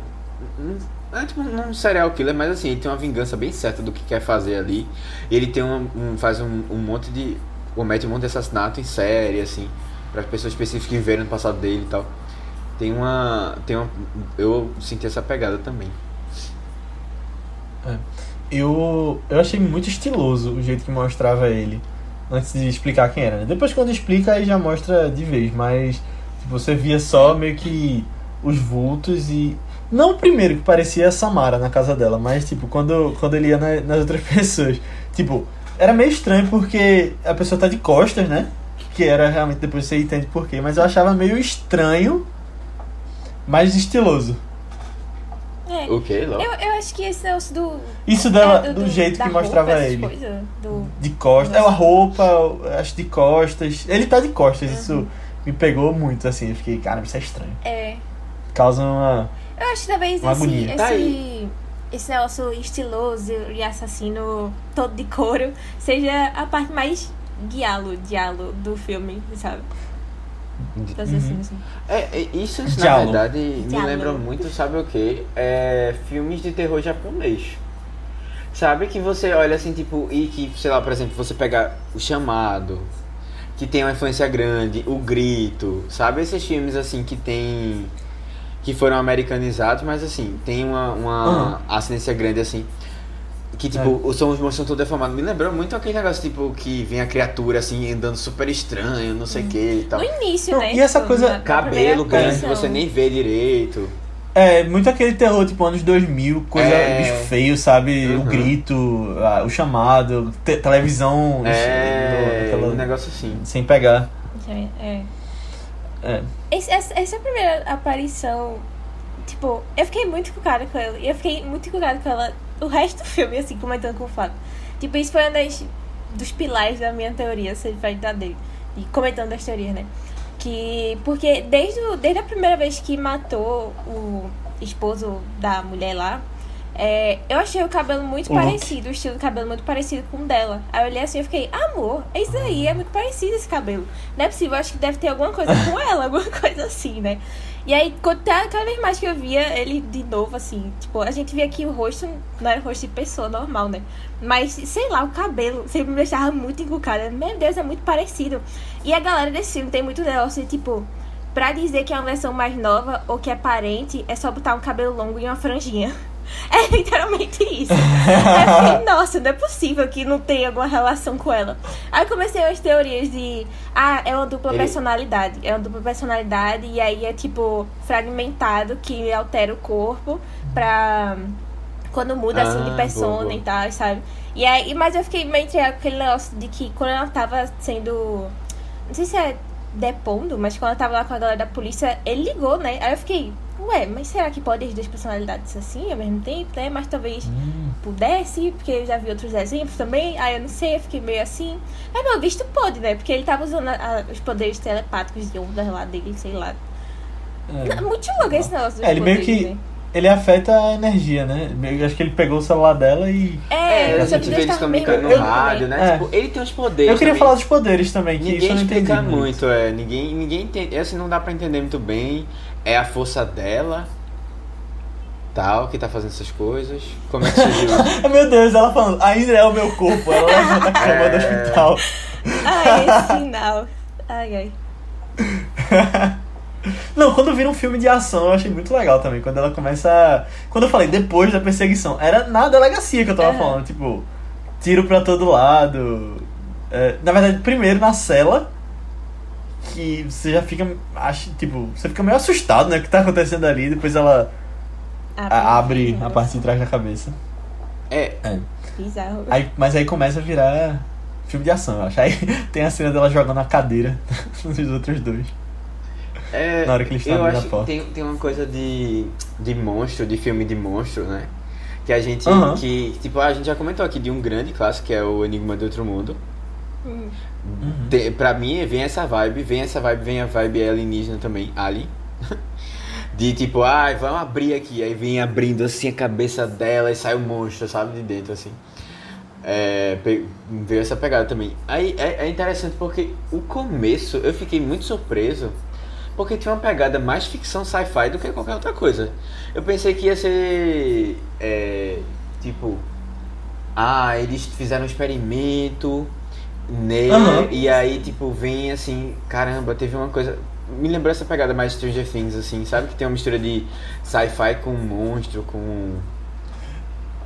Speaker 2: um é tipo um serial killer, mas assim, ele tem uma vingança bem certa do que quer fazer ali. Ele tem um, um- faz um, um monte de... comete um monte de assassinato em série, assim, para pessoas específicas que viveram no passado dele e tal. Tem uma... Tem uma eu senti essa pegada também.
Speaker 1: Eu, eu achei muito estiloso o jeito que mostrava ele. Antes de explicar quem era. né? Depois quando explica aí já mostra de vez, mas tipo, você via só meio que os vultos e. Não o primeiro que parecia a Samara na casa dela, mas tipo, quando, quando ele ia na- nas outras <laughs> pessoas. Tipo, era meio estranho porque a pessoa tá de costas, né? Que era realmente, depois você entende por quê, mas eu achava meio estranho, mas estiloso.
Speaker 3: É.
Speaker 2: O que, Léo?
Speaker 3: Eu, eu acho que esse negócio do.
Speaker 1: Isso dela,
Speaker 3: é,
Speaker 1: do, jeito
Speaker 3: da
Speaker 1: que mostrava
Speaker 3: roupa, essas
Speaker 1: ele.
Speaker 3: do,
Speaker 1: De costas. É a roupa, acho de costas. Ele tá de costas,
Speaker 3: Uhum.
Speaker 1: isso me pegou muito, assim. Eu fiquei, cara, isso é estranho.
Speaker 3: é.
Speaker 1: Causa uma.
Speaker 3: Eu acho que talvez
Speaker 1: Uma
Speaker 3: esse,
Speaker 1: agonia.
Speaker 2: Tá
Speaker 3: esse, esse negócio estiloso e assassino todo de couro seja a parte mais diálogo, diálogo do filme, sabe?
Speaker 1: Uhum.
Speaker 3: assim, assim.
Speaker 2: É, isso na verdade me
Speaker 3: Diálogo.
Speaker 2: lembra muito, sabe o que? É filmes de terror japonês. Sabe que você olha assim, tipo, e que, sei lá, por exemplo, você pega o chamado, que tem uma influência grande, o grito, sabe? Esses filmes assim que tem. que foram americanizados, mas assim, tem uma, uma ascendência grande assim. Que tipo, os sons os são todos deformados. Me lembrou muito aquele negócio, tipo, que vem a criatura assim, andando super estranho, não sei o que e tal.
Speaker 3: No início,
Speaker 1: Não,
Speaker 3: né?
Speaker 1: e essa
Speaker 3: tipo,
Speaker 1: coisa-
Speaker 2: Cabelo grande,
Speaker 3: aparição.
Speaker 2: você nem vê direito.
Speaker 1: É, muito aquele terror, tipo, anos 2000, coisa,
Speaker 2: É.
Speaker 1: bicho feio, sabe? O
Speaker 2: Uhum.
Speaker 1: grito, a- o chamado, te- televisão.
Speaker 2: É,
Speaker 1: aquela-
Speaker 2: um negócio assim.
Speaker 1: Sem pegar.
Speaker 3: É.
Speaker 1: É.
Speaker 3: Esse- essa, essa primeira aparição, tipo, eu fiquei muito encucada com ela. E eu fiquei muito encucada com ela o resto do filme, assim, comentando com o Fábio. Tipo, isso foi um das, dos pilares da minha teoria, se ele vai dar dele. E comentando as teorias, né? Que. Porque desde, o- desde a primeira vez que matou o esposo da mulher lá. é, eu achei o cabelo muito
Speaker 1: O
Speaker 3: parecido, o estilo do cabelo muito parecido com o dela. Aí eu olhei assim e fiquei, amor, é isso aí, é muito parecido esse cabelo. Não é possível, acho que deve ter alguma coisa com ela, <laughs> alguma coisa assim, né? E aí, cada cada vez mais que eu via ele de novo, assim, tipo, a gente via que o rosto não era rosto de pessoa normal, né? Mas, sei lá, o cabelo sempre me deixava muito encucada. Meu Deus, é muito parecido. E a galera desse filme tem muito negócio de, tipo, pra dizer que é uma versão mais nova ou que é parente, é só botar um cabelo longo e uma franjinha. <laughs> É literalmente isso. Aí eu fiquei, nossa, não é possível que não tenha alguma relação com ela. Aí comecei as teorias de, ah, é uma dupla
Speaker 2: Ele-
Speaker 3: personalidade. É uma dupla personalidade e aí é tipo fragmentado que altera o corpo pra. Quando muda assim de
Speaker 2: Ah,
Speaker 3: persona
Speaker 2: boa, boa.
Speaker 3: e tal, sabe? E aí, mas eu fiquei meio entre aquele negócio de que quando ela tava sendo. Não sei se é depondo, mas quando ela tava lá com a galera da polícia, ele ligou, né? Aí eu fiquei, ué, mas será que pode as duas personalidades assim ao mesmo tempo, né? Mas talvez
Speaker 1: Hum.
Speaker 3: pudesse, porque eu já vi outros exemplos também. Aí eu não sei, eu fiquei meio assim. Mas pelo visto pode, né? Porque ele tava usando a- a- os poderes telepáticos de ondas lá dele, sei lá.
Speaker 1: É.
Speaker 3: Muito louco esse negócio dos
Speaker 1: É, ele meio
Speaker 3: poderes,
Speaker 1: que.
Speaker 3: né?
Speaker 1: Ele afeta a energia, né? Eu acho que ele pegou o celular dela e.
Speaker 3: É,
Speaker 2: É, a
Speaker 3: os
Speaker 2: gente vê eles
Speaker 3: meio
Speaker 2: comunicando no rádio, né?
Speaker 1: É.
Speaker 2: Tipo, ele tem uns poderes.
Speaker 1: Eu queria
Speaker 2: também.
Speaker 1: falar dos poderes também, que isso
Speaker 2: Ninguém
Speaker 1: eu não entendi.
Speaker 2: explica
Speaker 1: muito.
Speaker 2: muito, é. Ninguém, ninguém entende. Assim, não dá pra entender muito bem. É a força dela, tal, que tá fazendo essas coisas. Como é que surgiu? <laughs>
Speaker 1: Meu Deus, ela falando, ainda é o meu corpo. Ela levanta a cama do
Speaker 2: É.
Speaker 1: hospital.
Speaker 3: Ai, esse final. Ai, ai. <laughs>
Speaker 1: Não, quando vira um filme de ação, eu achei muito legal também. Quando ela começa. Quando eu falei depois da perseguição, era na delegacia que eu tava
Speaker 3: Aham.
Speaker 1: falando, tipo, tiro pra todo lado. É, na verdade, primeiro na cela, que você já fica. Acho, tipo, você fica meio assustado, né? O que tá acontecendo ali, depois ela a- abre a parte de trás da cabeça.
Speaker 2: É,
Speaker 1: É.
Speaker 3: Bizarro.
Speaker 1: Aí, mas aí começa a virar filme de ação, eu acho. Aí <laughs> tem a cena dela jogando a cadeira <laughs> nos outros dois.
Speaker 2: é.
Speaker 1: Na hora que eles estão
Speaker 2: eu
Speaker 1: abrindo
Speaker 2: acho
Speaker 1: a porta.
Speaker 2: tem, tem uma coisa de, de monstro, de filme de monstro, né? Que a gente.
Speaker 1: Aham.
Speaker 2: Que, tipo, a gente já comentou aqui de um grande clássico, que é o Enigma do Outro Mundo.
Speaker 3: Hum.
Speaker 1: Uhum.
Speaker 2: Pra mim, vem essa vibe, vem essa vibe, vem a vibe alienígena também, Alien. <laughs> De tipo, ai, vamos abrir aqui. Aí vem abrindo assim a cabeça dela e sai o monstro, sabe, de dentro assim. É, veio essa pegada também. Aí é, é interessante porque o começo eu fiquei muito surpreso. Porque tinha uma pegada mais ficção sci-fi do que qualquer outra coisa. Eu pensei que ia ser. é, tipo. Ah, eles fizeram um experimento nele.
Speaker 1: Aham.
Speaker 2: E aí, tipo, vem assim. Caramba, teve uma coisa. Me lembrou essa pegada mais Stranger Things, assim, sabe? Que tem uma mistura de sci-fi com monstro, com.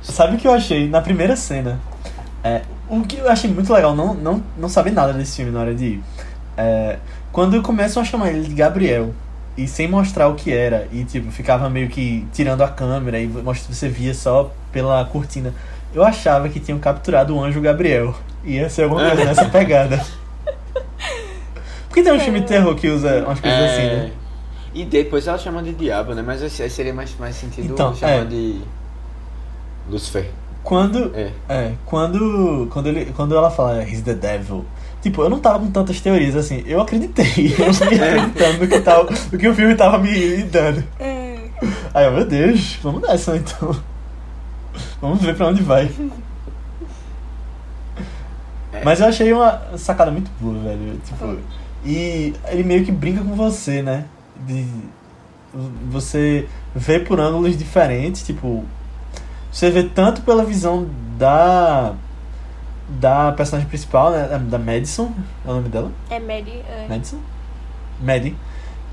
Speaker 1: Sabe o que eu achei na primeira cena? É, o que eu achei muito legal, não, não, não saber nada desse filme na hora de ir. É, quando começam a chamar ele de Gabriel, e sem mostrar o que era, e tipo, ficava meio que tirando a câmera e você via só pela cortina. Eu achava que tinham capturado o anjo Gabriel. Ia ser alguma coisa nessa pegada. Porque tem um filme de terror que usa umas coisas
Speaker 2: É,
Speaker 1: assim, né?
Speaker 2: E depois ela chama de diabo, né? Mas aí seria mais, mais sentido
Speaker 1: Então,
Speaker 2: chamar
Speaker 1: é.
Speaker 2: de. Lucifer.
Speaker 1: Quando,
Speaker 2: É.
Speaker 1: É, quando, quando, ele, quando ela fala He's the devil, tipo, eu não tava com tantas teorias assim, eu acreditei, <laughs> eu fui acreditando no que, tava, no que o filme tava me, me dando.
Speaker 3: É.
Speaker 1: Aí eu, meu Deus, vamos nessa então. Vamos ver pra onde vai. <laughs> Mas eu achei uma sacada muito boa, velho. Tipo, e ele meio que brinca com você, né? De, você vê por ângulos diferentes, tipo, você vê tanto pela visão da da personagem principal, né, da Madison, é o nome dela?
Speaker 3: É Mary. É.
Speaker 1: Madison? Maddie.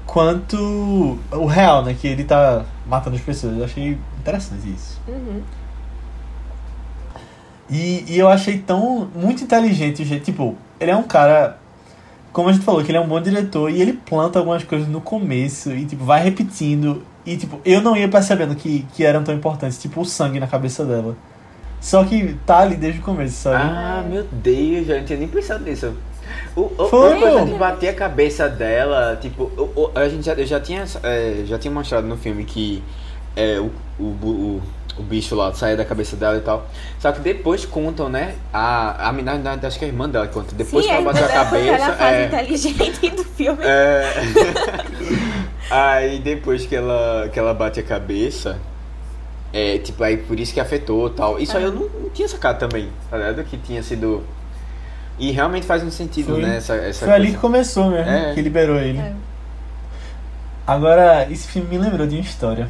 Speaker 1: Quanto o real, né, que ele tá matando as pessoas. Eu achei interessante isso.
Speaker 3: Uhum.
Speaker 1: E, e eu achei tão muito inteligente o jeito, tipo, ele é um cara, como a gente falou, que ele é um bom diretor e ele planta algumas coisas no começo e tipo, vai repetindo. E tipo, eu não ia percebendo que, que eram tão importantes, tipo o sangue na cabeça dela. Só que tá ali desde o começo, sabe?
Speaker 2: Ah, meu Deus, já não tinha nem pensado nisso. O, o,
Speaker 1: Foi,
Speaker 2: coisa de bater a cabeça dela, tipo, o- o- a gente já, eu já tinha, é, já tinha mostrado no filme que é, o, o, o, o bicho lá saia da cabeça dela e tal. Só que depois contam, né? A, a menina, na- acho que é a irmã dela conta. Depois
Speaker 3: Sim,
Speaker 2: que ela bateu a cabeça.
Speaker 3: Ela faz
Speaker 2: é,
Speaker 3: inteligente do filme.
Speaker 2: é, <laughs> aí depois que ela, que ela bate a cabeça. É, tipo, aí por isso que afetou e tal. Isso aí eu não, não tinha sacado também, tá ligado? Que tinha sido. E realmente faz um sentido,
Speaker 1: Foi-
Speaker 2: né? Essa, essa
Speaker 1: Foi ali que
Speaker 2: coisa.
Speaker 1: começou mesmo,
Speaker 2: É.
Speaker 1: que liberou ele.
Speaker 3: É.
Speaker 1: Agora, esse filme me lembrou de uma história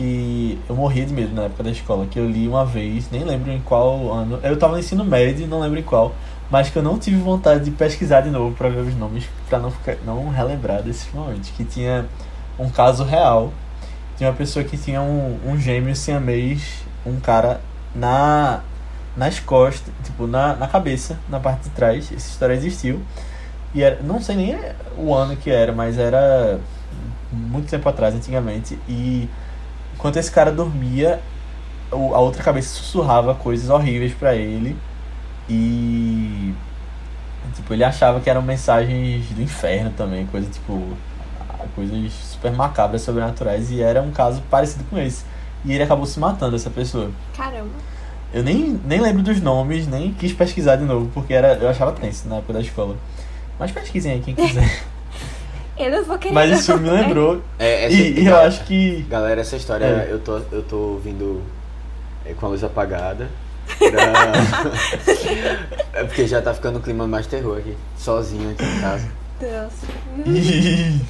Speaker 1: que eu morria de medo na época da escola, que eu li uma vez, nem lembro em qual ano. Eu tava no ensino médio, não lembro em qual, mas que eu não tive vontade de pesquisar de novo pra ver os nomes, pra não ficar, não relembrar desses momentos, que tinha um caso real de uma pessoa que tinha um, um gêmeo siamês, um cara na nas costas, tipo, na, na cabeça, na parte de trás. Essa história existiu. E era, não sei nem o ano que era, mas era muito tempo atrás, antigamente. E enquanto esse cara dormia, a outra cabeça sussurrava coisas horríveis pra ele. E. Tipo, ele achava que eram mensagens do inferno também, coisa tipo. Coisas super macabras, sobrenaturais. E era um caso parecido com esse. E ele acabou se matando, essa pessoa.
Speaker 3: Caramba.
Speaker 1: Eu nem, nem lembro dos nomes, nem quis pesquisar de novo, porque era, eu achava tenso na época da escola. Mas pesquisem aí quem quiser. <laughs>
Speaker 3: Eu não vou querer.
Speaker 1: Mas
Speaker 3: não.
Speaker 1: esse filme me lembrou.
Speaker 2: É, essa-
Speaker 1: E, e eu acho que.
Speaker 2: Galera, essa história
Speaker 1: É.
Speaker 2: eu, tô, eu tô ouvindo é, com a luz apagada. <laughs> pra- <laughs> é porque já tá ficando um clima mais terror aqui. Sozinho aqui em casa.
Speaker 3: Nossa.
Speaker 1: E,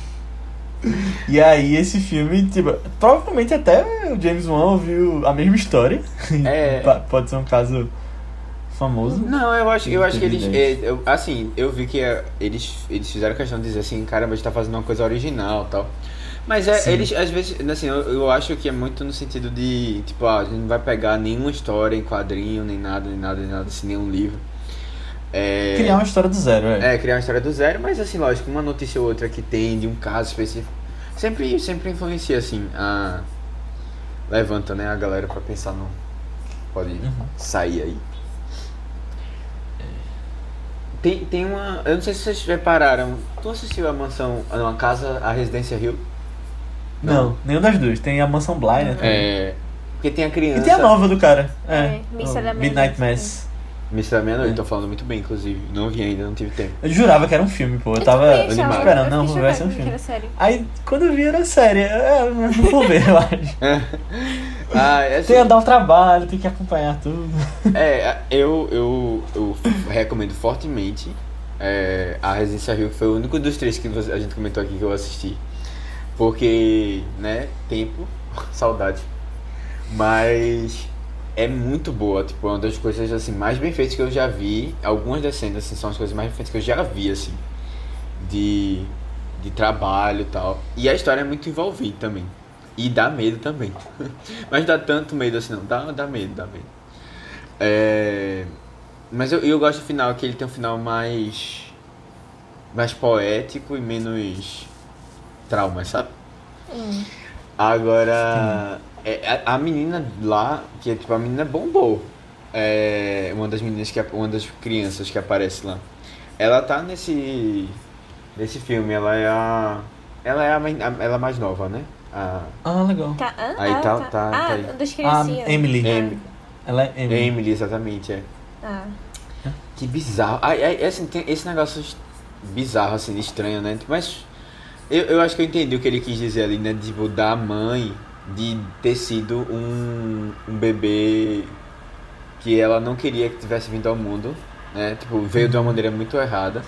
Speaker 1: e aí esse filme, tipo, provavelmente até o James Wan ouviu a mesma história.
Speaker 2: É. <laughs>
Speaker 1: Pode ser um caso famoso.
Speaker 2: Não, eu acho, eu acho que eles. É, eu- assim, eu vi que é, eles, eles fizeram questão de dizer assim, caramba, a gente tá fazendo uma coisa original tal. Mas é,
Speaker 1: Sim.
Speaker 2: eles, às vezes, assim, eu, eu acho que é muito no sentido de, tipo, ah, a gente não vai pegar nenhuma história em quadrinho, nem nada, nem nada, nem nada, assim, nenhum livro. É,
Speaker 1: Criar uma história do zero, é.
Speaker 2: É, criar uma história do zero, mas assim, lógico, uma notícia ou outra que tem de um caso específico sempre, sempre influencia, assim, a. Levanta, né, a galera pra pensar no. Pode
Speaker 1: Uhum.
Speaker 2: sair aí. Tem, tem uma. Eu não sei se vocês repararam. Tu assistiu a mansão. a- Uma casa, a Residência Rio?
Speaker 1: Não, nenhum das duas. Tem a Mansão Bly, né? também.
Speaker 2: É. Porque tem a criança.
Speaker 1: E tem a nova do cara. É.
Speaker 3: É, Missa da
Speaker 1: o Midnight. Mass.
Speaker 2: Missa da Meia-Noite,
Speaker 1: É.
Speaker 2: tô falando muito bem, inclusive. Não vi ainda, não tive tempo.
Speaker 1: Eu jurava que era um filme, pô. Eu tava
Speaker 3: também achava,
Speaker 2: animado.
Speaker 1: esperando,
Speaker 3: eu
Speaker 1: não,
Speaker 3: fiquei
Speaker 1: vai ser um filme. Aí, quando eu vi, era série. É, mas não vou ver, eu <laughs> acho.
Speaker 2: Ah, é assim,
Speaker 1: Tem que dar um trabalho, tem que acompanhar tudo.
Speaker 2: É, eu, eu, eu recomendo fortemente é, a Residência Rio, que foi o único dos três que a gente comentou aqui que eu assisti. Porque, né, tempo, <laughs> saudade. Mas é muito boa, tipo, é uma das coisas assim, mais bem feitas que eu já vi. Algumas das cenas assim, são as coisas mais bem feitas que eu já vi, assim, de, de trabalho e tal. E a história é muito envolvente também. E dá medo também. <laughs> Mas dá tanto medo assim, não. Dá, dá medo, dá medo. É... Mas eu, eu gosto do final, que ele tem um final mais. mais poético e menos. trauma, sabe?
Speaker 3: Hum.
Speaker 2: Agora. É, a, a menina lá, que é tipo, a menina bombou. É, uma das meninas que. uma das crianças que aparece lá. Ela tá nesse. nesse filme, ela é a. Ela é a, a- ela é mais nova, né? A
Speaker 1: Ah, legal.
Speaker 3: Tá, hã?
Speaker 2: Aí
Speaker 3: ah,
Speaker 2: tá-
Speaker 3: tá.
Speaker 2: tá-
Speaker 3: ah,
Speaker 2: tá aí.
Speaker 3: das.
Speaker 1: Emily.
Speaker 2: Emily.
Speaker 1: Ela é Emily.
Speaker 2: Emily, exatamente, é.
Speaker 3: Ah.
Speaker 2: Que bizarro. Ai, ai, assim, tem esse negócio bizarro, assim, estranho, né? Mas eu, eu acho que eu entendi o que ele quis dizer ali, né? Tipo, da mãe de ter sido um, um bebê que ela não queria que tivesse vindo ao mundo, né? Tipo, veio de uma maneira muito errada.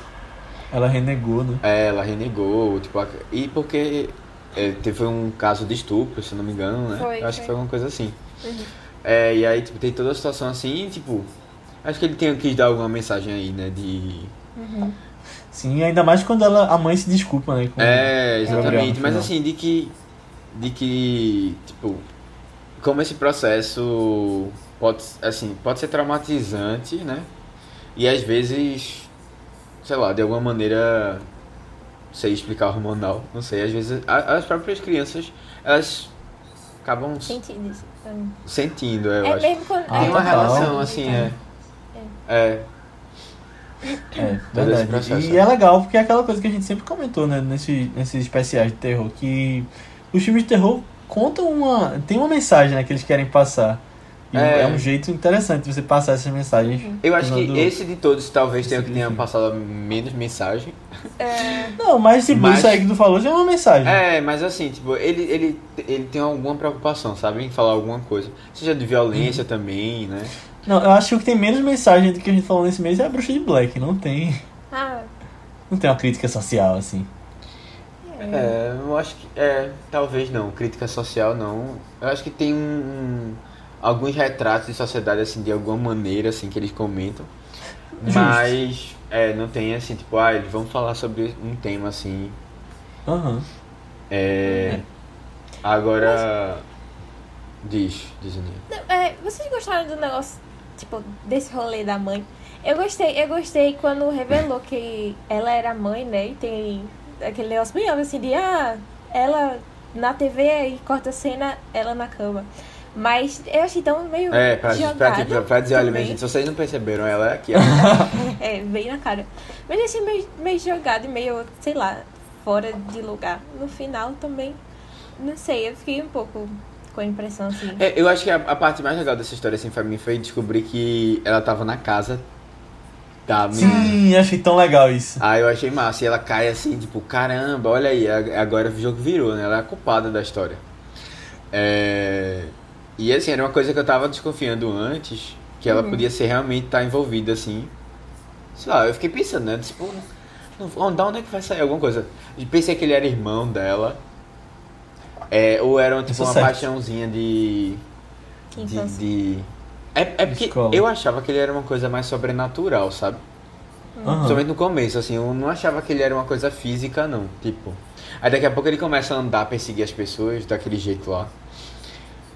Speaker 1: Ela renegou, né?
Speaker 2: É, ela renegou, tipo, a- e porque é, teve um caso de estupro, se eu não me engano, né?
Speaker 3: Foi,
Speaker 2: eu acho que
Speaker 3: foi.
Speaker 2: foi alguma coisa assim.
Speaker 3: Uhum.
Speaker 2: É, e aí, tipo, tem toda a situação assim, e, tipo, acho que ele tem quis dar alguma mensagem aí, né? De.
Speaker 3: Uhum.
Speaker 1: Sim, ainda mais quando ela, a mãe se desculpa, né? com-
Speaker 2: É, exatamente. Mas assim, de que. De que. Tipo. Como esse processo pode, assim, pode ser traumatizante, né? E às vezes. Sei lá, de alguma maneira. Não sei explicar hormonal. Não sei. Às vezes a- as próprias crianças. Elas acabam s-
Speaker 3: Sentido isso. Hum.
Speaker 2: sentindo, eu
Speaker 3: É
Speaker 2: acho.
Speaker 3: mesmo quando.
Speaker 1: Ah,
Speaker 2: Tem uma relação, assim, é. É.
Speaker 1: É,
Speaker 2: Todo esse
Speaker 1: verdade.
Speaker 2: processo,
Speaker 1: E
Speaker 2: é.
Speaker 1: é legal porque é aquela coisa que a gente sempre comentou, né, nesse, nesses especiais de terror, que os filmes de terror contam uma. tem uma mensagem né, que eles querem passar. E
Speaker 2: É.
Speaker 1: é. um jeito interessante você passar essas mensagens.
Speaker 2: Eu acho que
Speaker 1: usando-
Speaker 2: esse de todos talvez tenha que tenha passado menos mensagem.
Speaker 3: É,
Speaker 1: Não, mas tipo,
Speaker 2: Mas-
Speaker 1: isso aí que tu falou já é uma mensagem.
Speaker 2: É, mas assim, tipo, ele, ele, ele tem alguma preocupação, sabe? Em falar alguma coisa. Seja de violência também, né?
Speaker 1: Não, eu acho que o que tem menos mensagem do que a gente falou nesse mês é a bruxa de Black. Não tem.
Speaker 3: ah,
Speaker 1: Não tem uma crítica social, assim.
Speaker 2: É, eu acho que. É, talvez não. Crítica social não. Eu acho que tem um, um- alguns retratos de sociedade, assim, de alguma maneira, assim, que eles comentam.
Speaker 1: Justo.
Speaker 2: Mas, é, não tem assim, tipo, ah, eles vão falar sobre um tema assim.
Speaker 1: Aham.
Speaker 2: É. Agora. Diz, diz Aninha.
Speaker 3: Não, é, vocês gostaram do negócio, tipo, desse rolê da mãe? Eu gostei, eu gostei quando revelou que ela era mãe, né? E tem aquele negócio bem óbvio assim de ah, ela na TV e corta a cena, ela na cama. Mas eu achei tão meio
Speaker 2: É, pra, pra,
Speaker 3: jogado
Speaker 2: pra, pra dizer, olha, minha gente, se vocês não perceberam, ela é aqui, ó. <laughs>
Speaker 3: É, bem na cara. Mas eu achei meio, meio jogado e meio, sei lá, fora de lugar. No final também, não sei, eu fiquei um pouco com a impressão assim.
Speaker 2: É, eu acho que a, a parte mais legal dessa história, assim, pra mim, foi descobrir que ela tava na casa da menina.
Speaker 1: Sim, achei tão legal isso.
Speaker 2: Aí eu achei massa. E ela cai assim, tipo, caramba, olha aí, agora o jogo virou, né? Ela é a culpada da história. É... E assim, era uma coisa que eu tava desconfiando antes, que ela podia ser realmente estar envolvida, assim. Sei lá, eu fiquei pensando, né? Tipo, não- onde, da onde é que vai sair alguma coisa? Eu pensei que ele era irmão dela. É, ou era tipo
Speaker 1: Isso
Speaker 2: uma
Speaker 1: certo.
Speaker 2: paixãozinha de. de, de- É, é porque
Speaker 1: Escola.
Speaker 2: eu achava que ele era uma coisa mais sobrenatural, sabe?
Speaker 1: Aham.
Speaker 2: Principalmente no começo, assim, eu não achava que ele era uma coisa física, não. Tipo. Aí daqui a pouco ele começa a andar, perseguir as pessoas daquele jeito lá.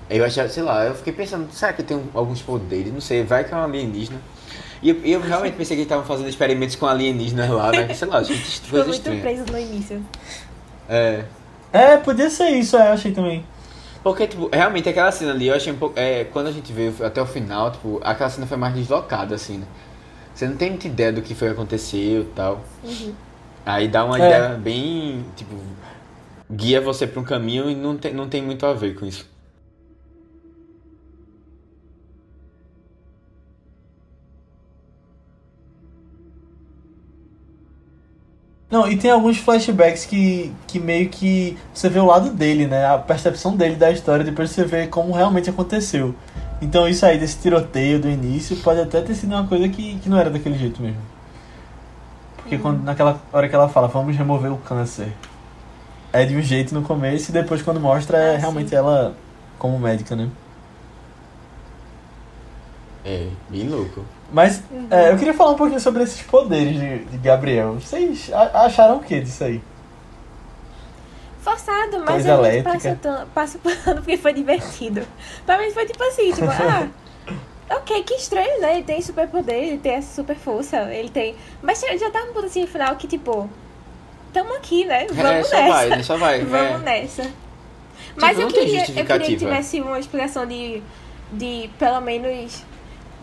Speaker 2: Aí eu achava, sei lá, eu fiquei pensando, será que tem alguns poderes? Não sei, vai que é um alienígena. E eu, eu realmente pensei que eles estavam fazendo experimentos com alienígenas lá, né? <laughs> Sei lá, gente,
Speaker 3: Ficou
Speaker 2: coisa
Speaker 3: muito
Speaker 2: estranha.
Speaker 3: preso no início.
Speaker 2: É.
Speaker 1: É, podia ser isso, é, eu achei também.
Speaker 2: Porque, tipo, realmente aquela cena ali, eu achei um pouco. É, quando a gente veio até o final, tipo, aquela cena foi mais deslocada, assim, né? Você não tem muita ideia do que foi que aconteceu e tal.
Speaker 3: Uhum.
Speaker 2: Aí dá uma
Speaker 1: É.
Speaker 2: ideia bem, tipo, guia você pra um caminho e não tem, não tem muito a ver com isso.
Speaker 1: Não, e tem alguns flashbacks que, que meio que você vê o lado dele, né? A percepção dele da história, depois você vê como realmente aconteceu. Então isso aí desse tiroteio do início pode até ter sido uma coisa que, que não era daquele jeito mesmo. Porque quando, naquela hora que ela fala, vamos remover o câncer. É de um jeito no começo e depois quando mostra é
Speaker 3: Ah,
Speaker 1: realmente
Speaker 3: sim.
Speaker 1: ela como médica, né?
Speaker 2: É, bem louco.
Speaker 1: Mas
Speaker 3: Uhum.
Speaker 1: é, eu queria falar um pouquinho sobre esses poderes de, de Gabriel. Vocês a- acharam o que disso aí?
Speaker 3: Forçado, mas
Speaker 1: Coisa
Speaker 3: a gente
Speaker 1: elétrica.
Speaker 3: passa, passa pano porque foi divertido. Pra mim foi tipo assim, tipo, <laughs> ah, ok, que estranho, né? Ele tem superpoder, ele tem essa super força, ele tem. Mas já tava um ponto assim no final que, tipo, tamo aqui, né? Vamos
Speaker 2: é, só
Speaker 3: nessa.
Speaker 2: vai? Só vai. <laughs>
Speaker 3: Vamos
Speaker 2: é.
Speaker 3: nessa. Mas eu
Speaker 2: não tem
Speaker 3: queria, eu queria que tivesse uma explicação de, de pelo menos,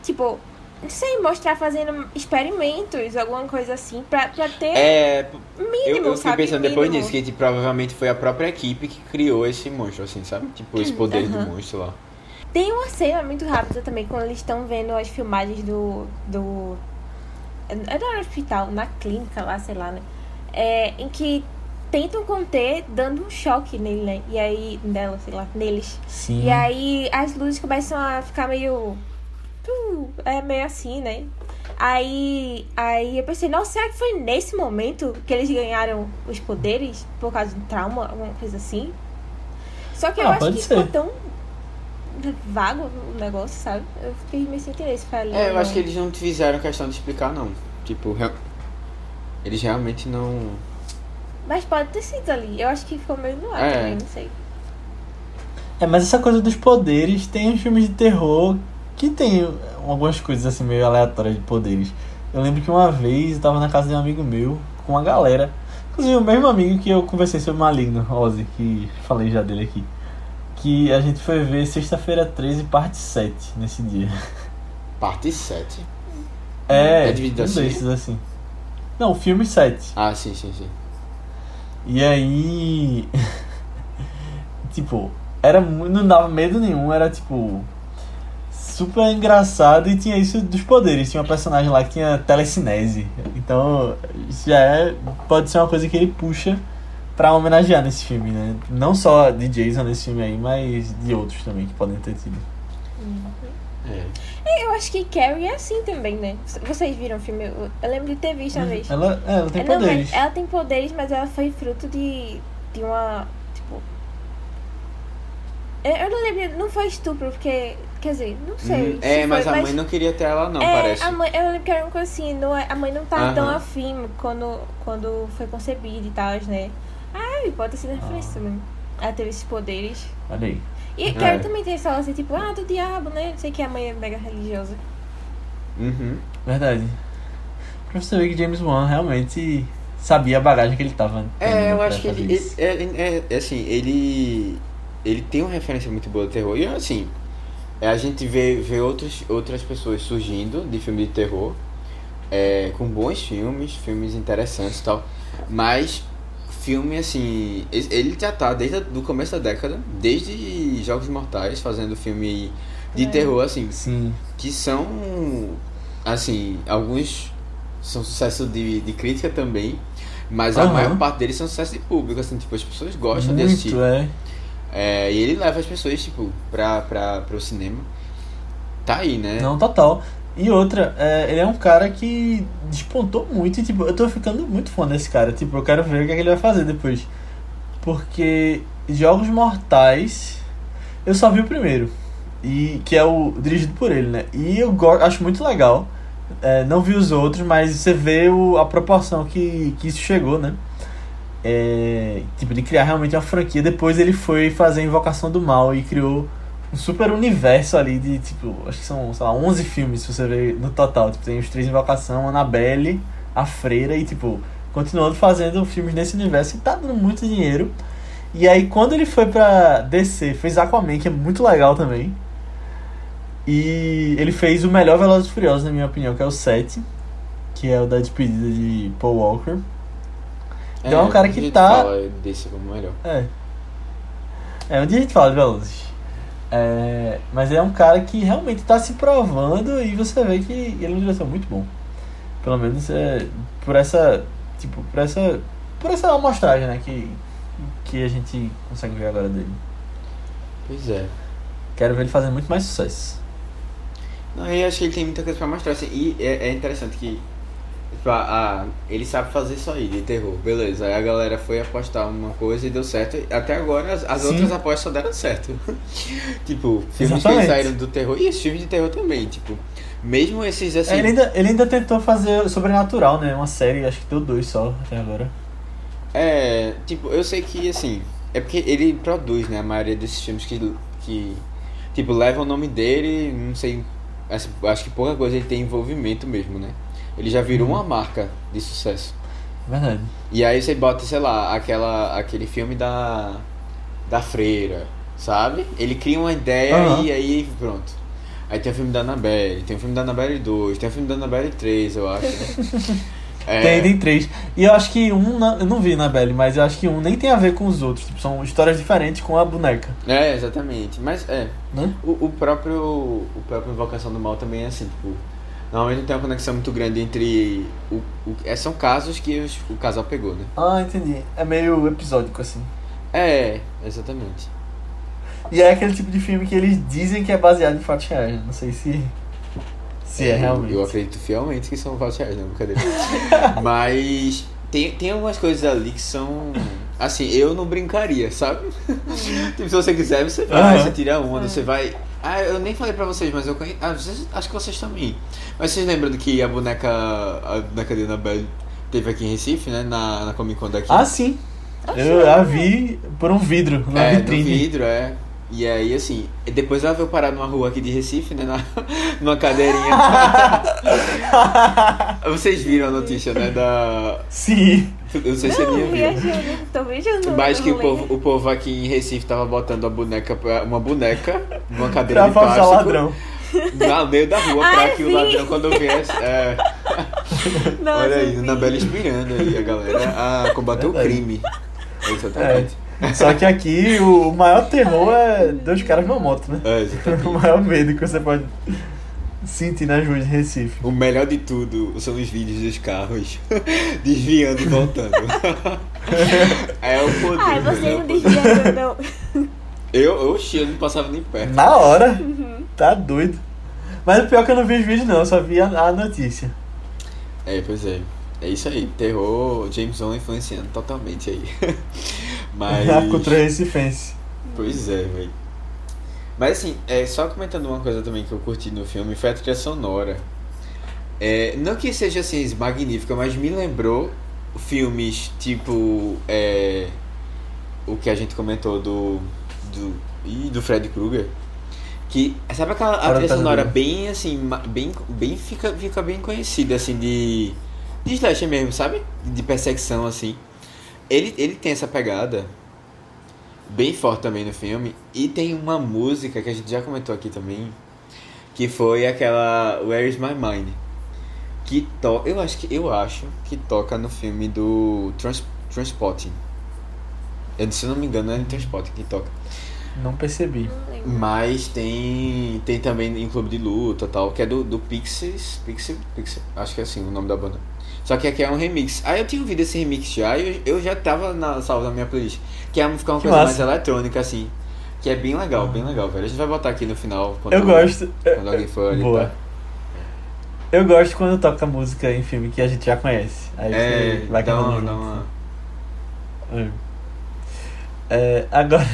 Speaker 3: tipo, não sei, mostrar fazendo experimentos, alguma coisa assim, pra, pra ter
Speaker 2: É,
Speaker 3: mínimo,
Speaker 2: eu, eu fiquei
Speaker 3: sabe?
Speaker 2: pensando depois
Speaker 3: Mínimo.
Speaker 2: nisso, que tipo, provavelmente foi a própria equipe que criou esse monstro, assim, sabe? Tipo, esse poder
Speaker 3: Aham.
Speaker 2: do monstro lá.
Speaker 3: Tem uma cena muito rápida também, quando eles estão vendo as filmagens do. do. É no hospital, na clínica lá, sei lá, né? É, em que tentam conter dando um choque nele, né? E aí. nela, sei lá, neles.
Speaker 1: Sim.
Speaker 3: E aí as luzes começam a ficar meio. É meio assim, né? Aí, aí eu pensei, nossa, será que foi nesse momento que eles ganharam os poderes? Por causa do trauma, alguma coisa assim? Só que eu
Speaker 1: Ah,
Speaker 3: acho que
Speaker 1: ser.
Speaker 3: ficou tão vago o negócio, sabe? Eu fiquei meio sem entender se foi ali.
Speaker 2: É, eu acho que eles não fizeram questão de explicar, não. Tipo, real- eles realmente não.
Speaker 3: Mas pode ter sido ali. Eu acho que ficou meio no ar
Speaker 2: É.
Speaker 3: também, não sei.
Speaker 1: É, mas essa coisa dos poderes tem uns filmes de terror que tem algumas coisas assim meio aleatórias de poderes. Eu lembro que uma vez eu tava na casa de um amigo meu com uma galera. Inclusive o mesmo amigo que eu conversei sobre Maligno, Ozzy, que falei já dele aqui. Que a gente foi ver sexta-feira 13, parte 7, nesse dia. <laughs>
Speaker 2: Parte 7.
Speaker 1: É,
Speaker 2: É dividido
Speaker 1: um
Speaker 2: assim?
Speaker 1: desses assim. Não, o filme 7.
Speaker 2: Ah, sim, sim, sim.
Speaker 1: E aí. <laughs> tipo, era não dava medo nenhum, era tipo. Super engraçado e tinha isso dos poderes. Tinha uma personagem lá que tinha telecinese. Então, isso já é. Pode ser uma coisa que ele puxa pra homenagear nesse filme, né? Não só de Jason nesse filme aí, mas de outros também que podem ter tido.
Speaker 2: É.
Speaker 3: É, Eu acho que Carrie é assim também, né? Vocês viram o filme? Eu lembro de ter visto uma vez.
Speaker 1: Ela, é, ela tem
Speaker 3: É, não,
Speaker 1: poderes.
Speaker 3: mas ela tem poderes, mas ela foi fruto de, tinha uma. Tipo. Eu, eu não lembro, não foi estupro, porque. Quer dizer, não sei.
Speaker 2: Hum, é,
Speaker 3: se
Speaker 2: mas
Speaker 3: foi,
Speaker 2: a mãe não queria ter ela, não,
Speaker 3: é,
Speaker 2: parece.
Speaker 3: A mãe, eu lembro que era uma coisa assim, não, é- a mãe não tava tão
Speaker 2: Aham.
Speaker 3: afim quando, quando foi concebida e tal, né? Ah, pode ter sido referência também. Ela teve esses poderes.
Speaker 1: Olha aí.
Speaker 3: E
Speaker 2: É.
Speaker 3: quero também ter só assim, tipo, ah, do diabo, né? Não sei que a mãe é mega religiosa.
Speaker 2: Uhum.
Speaker 1: Verdade. Pra você ver que James Wan realmente sabia a bagagem que ele tava.
Speaker 2: É, eu acho que ele, ele- é, é- é assim, ele ele tem uma referência muito boa do terror. E assim, é, a gente vê, vê outros, outras pessoas surgindo de filme de terror, é, com bons filmes, filmes interessantes e tal. Mas filme assim, ele já tá desde o começo da década, desde Jogos Mortais, fazendo filme de
Speaker 3: É.
Speaker 2: terror assim,
Speaker 1: Sim.
Speaker 2: que são assim, alguns são sucesso de, de crítica também, mas a
Speaker 1: Aham.
Speaker 2: maior parte deles são sucesso de público, assim, tipo, as pessoas gostam de assistir.
Speaker 1: Muito, é.
Speaker 2: É, e ele leva as pessoas, tipo, pra, pra, pro cinema. Tá aí, né?
Speaker 1: Não, total. E outra, é, ele é um cara que despontou muito e, tipo, eu tô ficando muito fã desse cara. Tipo, eu quero ver o que, é que ele vai fazer depois. Porque Jogos Mortais, eu só vi o primeiro. E que é o dirigido por ele, né? E eu acho muito legal. É, não vi os outros, mas você vê o, a proporção que, que isso chegou, né? É, tipo, de criar realmente uma franquia. Depois ele foi fazer Invocação do Mal e criou um super universo ali de, tipo, acho que são, sei lá, 11 filmes, se você ver no total. Tipo, tem os três Invocação, Annabelle, A Freira e, tipo, continuando fazendo filmes nesse universo e tá dando muito dinheiro. E aí, quando ele foi pra DC, fez Aquaman, que é muito legal também. E ele fez o melhor Velozes e Furiosos, na minha opinião, que é o 7, que é o da despedida de Paul Walker. Então é um cara que
Speaker 2: a gente
Speaker 1: tá-
Speaker 2: Fala desse como melhor.
Speaker 1: É. É, um dia a gente fala de Velozes. É, mas é um cara que realmente tá se provando e você vê que ele é um diretor muito bom. Pelo menos é, por essa. Tipo, por essa. Por essa amostragem, né? Que, que a gente consegue ver agora dele.
Speaker 2: Pois é.
Speaker 1: Quero ver ele fazendo muito mais sucesso.
Speaker 2: Não, eu acho que ele tem muita coisa pra mostrar, assim, e é, é interessante que tipo, a, a- ele sabe fazer isso aí, de terror, beleza. Aí a galera foi apostar uma coisa e deu certo. Até agora as, as outras apostas só deram certo. <laughs> tipo, filmes que
Speaker 1: Exatamente.
Speaker 2: saíram do terror. E os filmes de terror também, tipo. Mesmo esses assim.
Speaker 1: Ele, ainda, ele ainda tentou fazer Sobrenatural, né? Uma série, acho que deu dois só até agora.
Speaker 2: É, tipo, eu sei que assim, é porque ele produz, né, a maioria desses filmes que, que tipo, leva o nome dele, não sei, acho, acho que pouca coisa ele tem envolvimento mesmo, né? Ele já virou
Speaker 1: Uhum.
Speaker 2: uma marca de sucesso.
Speaker 1: Verdade.
Speaker 2: E aí você bota, sei lá, aquela, aquele filme da, da freira, sabe? Ele cria uma ideia
Speaker 1: Aham.
Speaker 2: e aí pronto. Aí tem o filme da Annabelle, tem o filme da Annabelle 2, tem o filme da Annabelle 3, eu acho, né? <laughs> É,
Speaker 1: Tem, tem três. E eu acho que um, na- eu não vi na Belly, mas eu acho que um nem tem a ver com os outros. Tipo, são histórias diferentes com a boneca.
Speaker 2: É, exatamente. Mas é,
Speaker 1: Né?
Speaker 2: O, o próprio o próprio Invocação do Mal também é assim, tipo, normalmente não tem uma conexão muito grande entre o, o é, são casos que os- o casal pegou, né?
Speaker 1: Ah, entendi. É meio episódico assim.
Speaker 2: É, exatamente.
Speaker 1: E é aquele tipo de filme que eles dizem que é baseado em fatos reais. né? Não sei se. Se é,
Speaker 2: eu-
Speaker 1: realmente.
Speaker 2: Eu acredito fielmente que são fatos reais, não, brincadeira. <laughs> Mas tem, tem algumas coisas ali que são. Assim, eu não brincaria, sabe? <laughs> tipo, se você quiser, você vai,
Speaker 1: Aham.
Speaker 2: você tira uma, você vai. Ah, eu nem falei pra vocês, mas eu conheço. Ah, vocês- acho que vocês também. Mas vocês lembram do que a boneca. A boneca de Annabelle teve aqui em Recife, né? Na, na Comic Con daqui?
Speaker 1: Ah, sim. Eu a vi por um vidro na
Speaker 2: é,
Speaker 1: vitrine.
Speaker 2: no vidro, é. E aí, assim, depois ela veio parar numa rua aqui de Recife, né? Na, <laughs> numa cadeirinha. <laughs> Vocês viram a notícia, né? Da.
Speaker 1: Sim.
Speaker 2: Eu não sei se você
Speaker 3: Não,
Speaker 2: nem viu.
Speaker 3: viajando, tô viajando.
Speaker 2: Mas que o povo, o povo aqui em Recife tava botando a boneca pra, uma boneca numa cadeira
Speaker 1: Pra
Speaker 2: de plástico
Speaker 1: ladrão.
Speaker 2: no meio da rua pra
Speaker 3: Ai,
Speaker 2: que o
Speaker 3: sim.
Speaker 2: ladrão quando viesse. <laughs> É,
Speaker 3: Nossa,
Speaker 2: olha aí,
Speaker 3: sim.
Speaker 2: na Bela inspirando aí a galera a combater o
Speaker 1: Verdade.
Speaker 2: crime. Exatamente.
Speaker 1: Só que aqui o maior terror é dois caras numa moto, né?
Speaker 2: É, exatamente. <laughs>
Speaker 1: O maior medo que você pode sentir nas ruas de Recife.
Speaker 2: O melhor de tudo são os vídeos dos carros <laughs> desviando e voltando. <laughs> é o poder.
Speaker 3: Ai, você não
Speaker 2: poder.
Speaker 3: desvia, <laughs> não.
Speaker 2: Eu, oxi, eu não passava nem perto.
Speaker 1: Na hora. Tá doido. Mas o pior é que eu não vi os vídeos não, eu só vi a, a notícia.
Speaker 2: É, pois é. É isso aí. Terror, James Wan influenciando totalmente aí. Mas.
Speaker 1: A cultura recifense.
Speaker 2: Pois é, velho. Mas assim, é, só comentando uma coisa também que eu curti no filme foi a trilha sonora. É, não que seja assim magnífica, mas me lembrou filmes tipo é, o que a gente comentou do do e do Fred Krueger. Que sabe aquela a trilha sonora bem assim, bem bem fica fica bem conhecida assim de de slasher mesmo, sabe? De perseguição assim. Ele ele tem essa pegada bem forte também no filme. E tem uma música que a gente já comentou aqui também, que foi aquela Where is My Mind? Que to eu acho que eu acho que toca no filme do Trans Transporting. Eu, se eu não me engano, é no Transporting que toca.
Speaker 1: Não percebi.
Speaker 2: Mas tem tem também em Clube de Luta tal, que é do, do Pixies, Pixie, Pixie, acho que é assim o nome da banda. Só que aqui é um remix. Aí eu tinha ouvido esse remix já e eu, eu já tava na salva da minha playlist. Que é ficar uma
Speaker 1: Que
Speaker 2: coisa
Speaker 1: massa.
Speaker 2: mais eletrônica, assim. Que é bem legal, bem legal, velho. A gente vai botar aqui no final. Quando,
Speaker 1: Eu gosto.
Speaker 2: Quando alguém for ali,
Speaker 1: Boa.
Speaker 2: tá?
Speaker 1: Eu gosto quando toca música em filme que a gente já conhece. Aí
Speaker 2: É,
Speaker 1: você vai
Speaker 2: dá uma, dá uma...
Speaker 1: É. É, agora,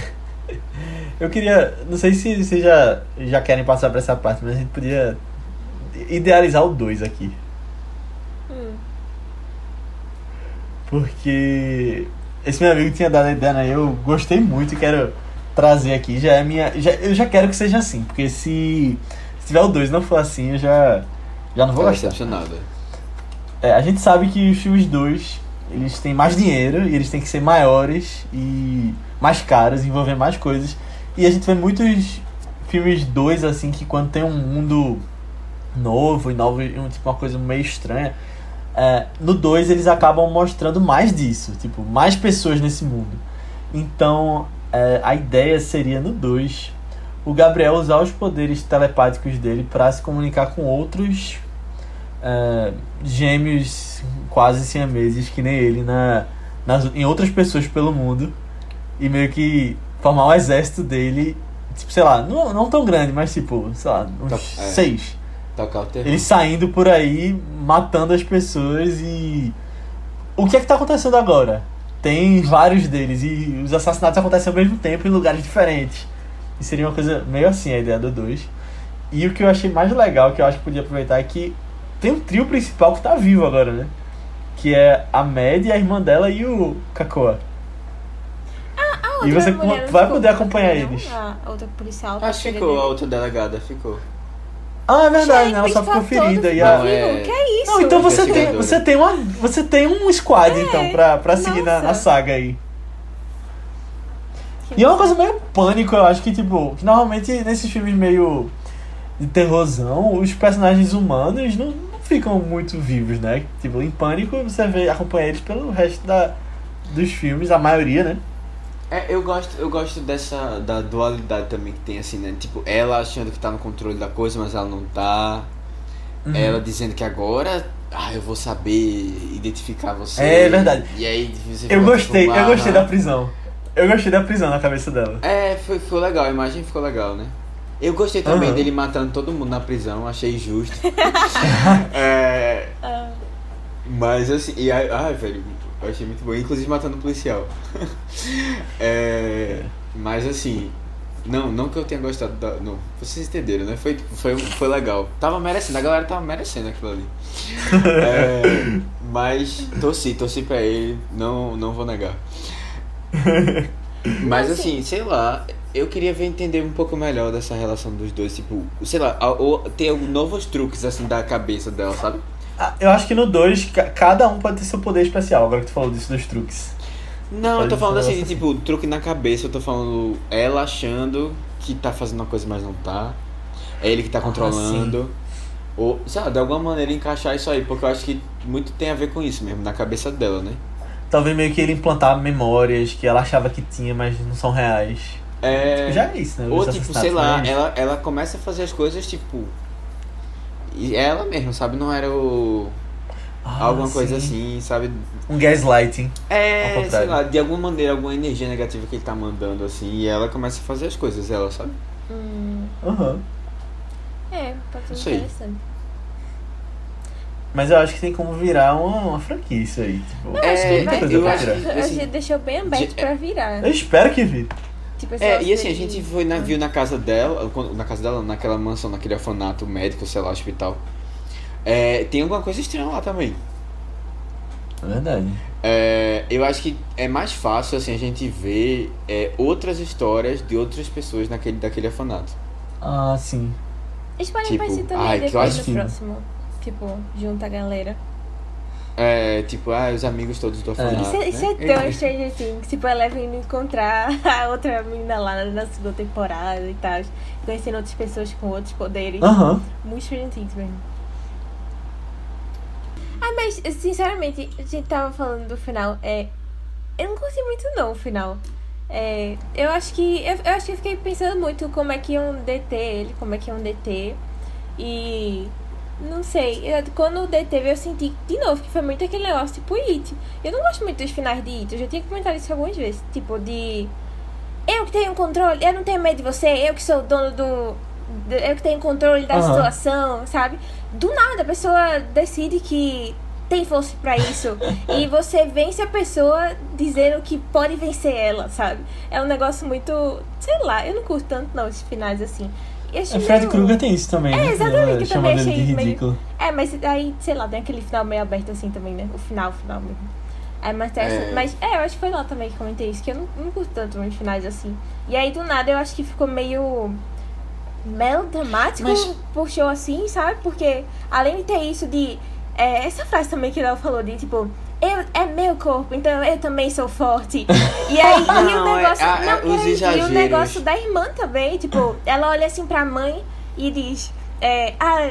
Speaker 1: <laughs> eu queria. Não sei se vocês já, já querem passar pra essa parte, mas a gente podia idealizar o 2 aqui.
Speaker 3: Hum.
Speaker 1: Porque esse meu amigo tinha dado a ideia, né? Eu gostei muito e quero trazer aqui. Já é minha. Já, eu já quero que seja assim, porque se, se tiver o 2 não for assim, eu já, já não vou
Speaker 2: Tô
Speaker 1: gostar.
Speaker 2: decepcionado.
Speaker 1: É, a gente sabe que os filmes 2 eles têm mais dinheiro e eles têm que ser maiores e mais caros, envolver mais coisas. E a gente vê muitos filmes 2 assim que quando tem um mundo novo e novo, e um, tipo uma coisa meio estranha, é, no 2 eles acabam mostrando mais disso, tipo, mais pessoas nesse mundo. Então, é, a ideia seria no 2 o Gabriel usar os poderes telepáticos dele para se comunicar com outros é, gêmeos quase siameses que nem ele na, nas, em outras pessoas pelo mundo e meio que formar um exército dele, tipo, sei lá, não, não tão grande, mas tipo, sei lá, uns
Speaker 2: Tá, é.
Speaker 1: seis.
Speaker 2: Tocar o terror.
Speaker 1: Eles saindo por aí, matando as pessoas e. O que é que tá acontecendo agora? Tem vários deles e os assassinatos acontecem ao mesmo tempo em lugares diferentes. E seria uma coisa meio assim a ideia do 2. E o que eu achei mais legal, que eu acho que podia aproveitar, é que tem um trio principal que tá vivo agora, né? Que é a Mad, a irmã dela e o Kakoa.
Speaker 3: A
Speaker 1: E
Speaker 3: outra
Speaker 1: você vai poder
Speaker 3: com
Speaker 1: acompanhar
Speaker 3: ele,
Speaker 1: eles.
Speaker 3: A outra policial.
Speaker 2: Acho que ficou, a outra delegada ficou.
Speaker 1: Ah, é verdade,
Speaker 3: Gente,
Speaker 1: né? Ela só ficou ferida. E a...
Speaker 2: Não, é-?
Speaker 3: Que é isso?
Speaker 1: Não, então você tem, você tem uma, você tem um squad
Speaker 3: É,
Speaker 1: então pra, pra seguir na, na saga aí.
Speaker 3: Que
Speaker 1: E é uma coisa meio pânico, eu acho que tipo, que normalmente nesses filmes meio de terrorzão, os personagens humanos não, não ficam muito vivos, né? Tipo, em pânico você vê acompanha eles pelo resto da, dos filmes, a maioria, né?
Speaker 2: É, eu gosto, eu gosto dessa da dualidade também que tem assim, né? Tipo, ela achando que tá no controle da coisa, mas ela não tá.
Speaker 1: Uhum.
Speaker 2: Ela dizendo que agora, ah, eu vou saber identificar você.
Speaker 1: É verdade.
Speaker 2: E aí você
Speaker 1: Eu gostei,
Speaker 2: tipo,
Speaker 1: eu gostei da prisão. Eu gostei da prisão na cabeça dela.
Speaker 2: É, foi, ficou legal, a imagem ficou legal, né? Eu gostei também
Speaker 1: Aham.
Speaker 2: dele matando todo mundo na prisão, achei justo. <laughs> é,
Speaker 3: Ah,
Speaker 2: mas assim, e aí, ai, velho, eu achei muito bom, inclusive matando o policial. <laughs> É, mas assim, não, não que eu tenha gostado da. Não, vocês entenderam, né? Foi, foi, foi legal. Tava merecendo, a galera tava merecendo aquilo ali. <laughs> É, mas torci, torci pra ele, não, não vou negar. <laughs> Mas assim, sei lá, eu queria ver entender um pouco melhor dessa relação dos dois, tipo, sei lá, ou ter novos truques assim da cabeça dela, sabe?
Speaker 1: Ah, Eu acho que no 2, cada um pode ter seu poder especial, agora que tu falou disso dos truques.
Speaker 2: Não, eu tô falando assim,
Speaker 1: assim.
Speaker 2: tipo, truque na cabeça, eu tô falando ela achando que tá fazendo uma coisa, mas não tá. É ele que tá
Speaker 1: Ah,
Speaker 2: controlando. Ou, sei lá, de alguma maneira encaixar isso aí, porque eu acho que muito tem a ver com isso mesmo, na cabeça dela, né?
Speaker 1: Talvez meio que ele implantar memórias que ela achava que tinha, mas não são reais.
Speaker 2: É.
Speaker 1: Já é isso, né?
Speaker 2: Ou tipo, sei lá, ela, ela começa a fazer as coisas, tipo. E ela mesmo, sabe? Não era o.
Speaker 1: Ah,
Speaker 2: alguma coisa
Speaker 1: sim.
Speaker 2: assim, sabe?
Speaker 1: Um gaslighting.
Speaker 2: É, sei lá, de alguma maneira, alguma energia negativa que ele tá mandando, assim, e ela começa a fazer as coisas, ela, sabe?
Speaker 3: hum,
Speaker 1: Aham.
Speaker 3: é, pode
Speaker 2: Não
Speaker 3: ser
Speaker 2: sei.
Speaker 3: interessante.
Speaker 1: Mas eu acho que tem como virar uma, uma franquia isso aí. Tipo,
Speaker 3: Eu acho
Speaker 2: É,
Speaker 3: que
Speaker 1: muita
Speaker 3: vai
Speaker 1: coisa
Speaker 2: eu
Speaker 1: pra
Speaker 2: acho
Speaker 1: virar.
Speaker 2: que-
Speaker 3: A
Speaker 2: assim,
Speaker 3: gente deixou bem aberto
Speaker 2: de-
Speaker 3: pra virar.
Speaker 1: Eu espero que vire.
Speaker 3: Tipo,
Speaker 2: É, e assim, a gente foi na, viu na casa dela, quando- na casa dela, naquela mansão, naquele orfanato médico, sei lá, hospital. É, tem alguma coisa estranha lá também.
Speaker 1: É verdade.
Speaker 2: É, eu acho que é mais fácil assim a gente ver é, outras histórias de outras pessoas naquele, daquele orfanato.
Speaker 1: Ah, sim.
Speaker 3: Eles podem
Speaker 2: tipo,
Speaker 3: aparecer também
Speaker 2: ai, que eu
Speaker 3: depois
Speaker 1: acho
Speaker 3: do
Speaker 1: que-
Speaker 3: próximo. Tipo, junta a galera.
Speaker 2: É, tipo, ah, os amigos todos do orfanato.
Speaker 3: Isso, é- isso é
Speaker 2: né?
Speaker 3: tão Stranger Things. Tipo, ela indo encontrar <laughs> a outra menina lá na segunda temporada e tal. Conhecendo outras pessoas com outros poderes. Muito Stranger Things mesmo. Ah, mas, sinceramente, a gente tava falando do final. É, eu não curti muito não o final. É, eu acho que. Eu, eu acho que eu fiquei pensando muito como é que iam deter ele, como é que iam deter. E. Não sei, eu- quando deteve eu senti de novo que foi muito aquele negócio tipo It. Eu não gosto muito dos finais de It, eu já tinha comentado isso algumas vezes. Tipo, de. Eu que tenho controle, eu não tenho medo de você, eu que sou dono do. Eu que tenho controle da
Speaker 1: Aham.
Speaker 3: situação, sabe? Do nada a pessoa decide que tem força pra isso. <laughs> e você vence a pessoa dizendo que pode vencer ela, sabe? É um negócio muito. Sei lá, eu não curto tanto não esses finais assim. Achei
Speaker 1: A Fred
Speaker 3: meio-
Speaker 1: Krueger tem isso também.
Speaker 3: É,
Speaker 1: né?
Speaker 3: exatamente,
Speaker 1: chama
Speaker 3: também
Speaker 1: de
Speaker 3: achei meio-
Speaker 1: ridículo.
Speaker 3: É, mas aí, sei lá, tem aquele final meio aberto assim também, né? O final, o final mesmo. É, mas, tem essa-
Speaker 2: É.
Speaker 3: mas é, eu acho que foi lá também que comentei isso, que eu não, não curto tanto uns finais assim. E aí, do nada, eu acho que ficou meio melodramático,
Speaker 2: Mas-
Speaker 3: puxou assim, sabe? Porque além de ter isso de. é, essa frase também que ela falou de tipo. Eu, é meu corpo, então eu também sou forte. E aí, <laughs> e
Speaker 2: Não,
Speaker 3: o
Speaker 2: é-
Speaker 3: negócio.
Speaker 2: a- a-
Speaker 3: não,
Speaker 2: os
Speaker 3: e o negócio da irmã também, tipo, ela olha assim pra mãe e diz. É, ah,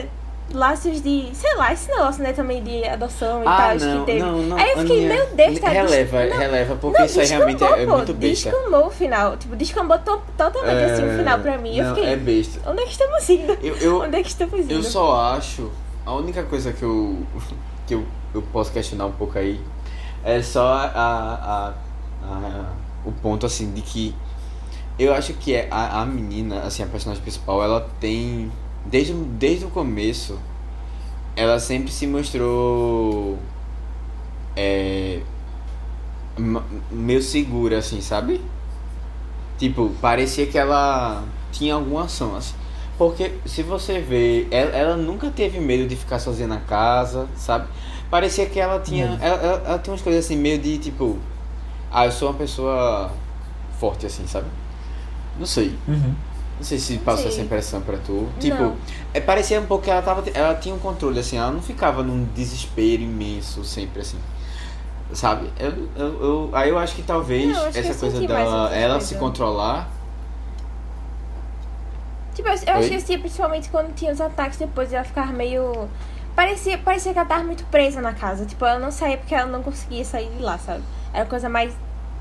Speaker 3: laços de. Sei lá, esse negócio, né, também de adoção e
Speaker 2: Ah,
Speaker 3: tal,
Speaker 2: não,
Speaker 3: que teve.
Speaker 2: não, não.
Speaker 3: Aí eu fiquei, meu Deus, tá
Speaker 2: Releva,
Speaker 3: des- não,
Speaker 2: releva, porque
Speaker 3: não,
Speaker 2: isso aí realmente é, é muito besta.
Speaker 3: Descambou o final. Tipo, descambou to totalmente assim o final pra mim. Eu
Speaker 2: não,
Speaker 3: fiquei.
Speaker 2: é besta.
Speaker 3: Onde é que estamos indo?
Speaker 2: Eu, eu,
Speaker 3: Onde é que estamos indo?
Speaker 2: eu só acho. A única coisa que eu. <laughs> que eu, eu posso questionar um pouco aí é só a, a, a- o ponto assim de que eu acho que é a, a menina, assim, a personagem principal, ela tem. Desde, desde o começo, ela sempre se mostrou. É. meio segura, assim, sabe? Tipo, parecia que ela tinha alguma ação, assim. Porque se você vê, ela, ela nunca teve medo de ficar sozinha na casa, sabe? Parecia que ela tinha.
Speaker 1: Hum.
Speaker 2: Ela, ela, ela tem umas coisas assim, meio de tipo. Ah, eu sou uma pessoa forte, assim, sabe? Não sei.
Speaker 1: Uhum.
Speaker 2: Não sei se passou
Speaker 3: sei.
Speaker 2: essa impressão pra tu. Tipo,
Speaker 3: Não.
Speaker 2: é, parecia um pouco que ela tava. Ela tinha um controle, assim, ela não ficava num desespero imenso sempre, assim. Sabe? Eu, eu, eu- aí eu acho que talvez
Speaker 3: Não, acho que
Speaker 2: essa
Speaker 3: eu
Speaker 2: coisa dela, ela se controlar.
Speaker 3: Tipo, eu, eu acho que assim, principalmente quando tinha os ataques depois, ela ficava meio. Parecia, parecia que ela tava muito presa na casa. Tipo, ela não saía porque ela não conseguia sair de lá, sabe? Era coisa mais,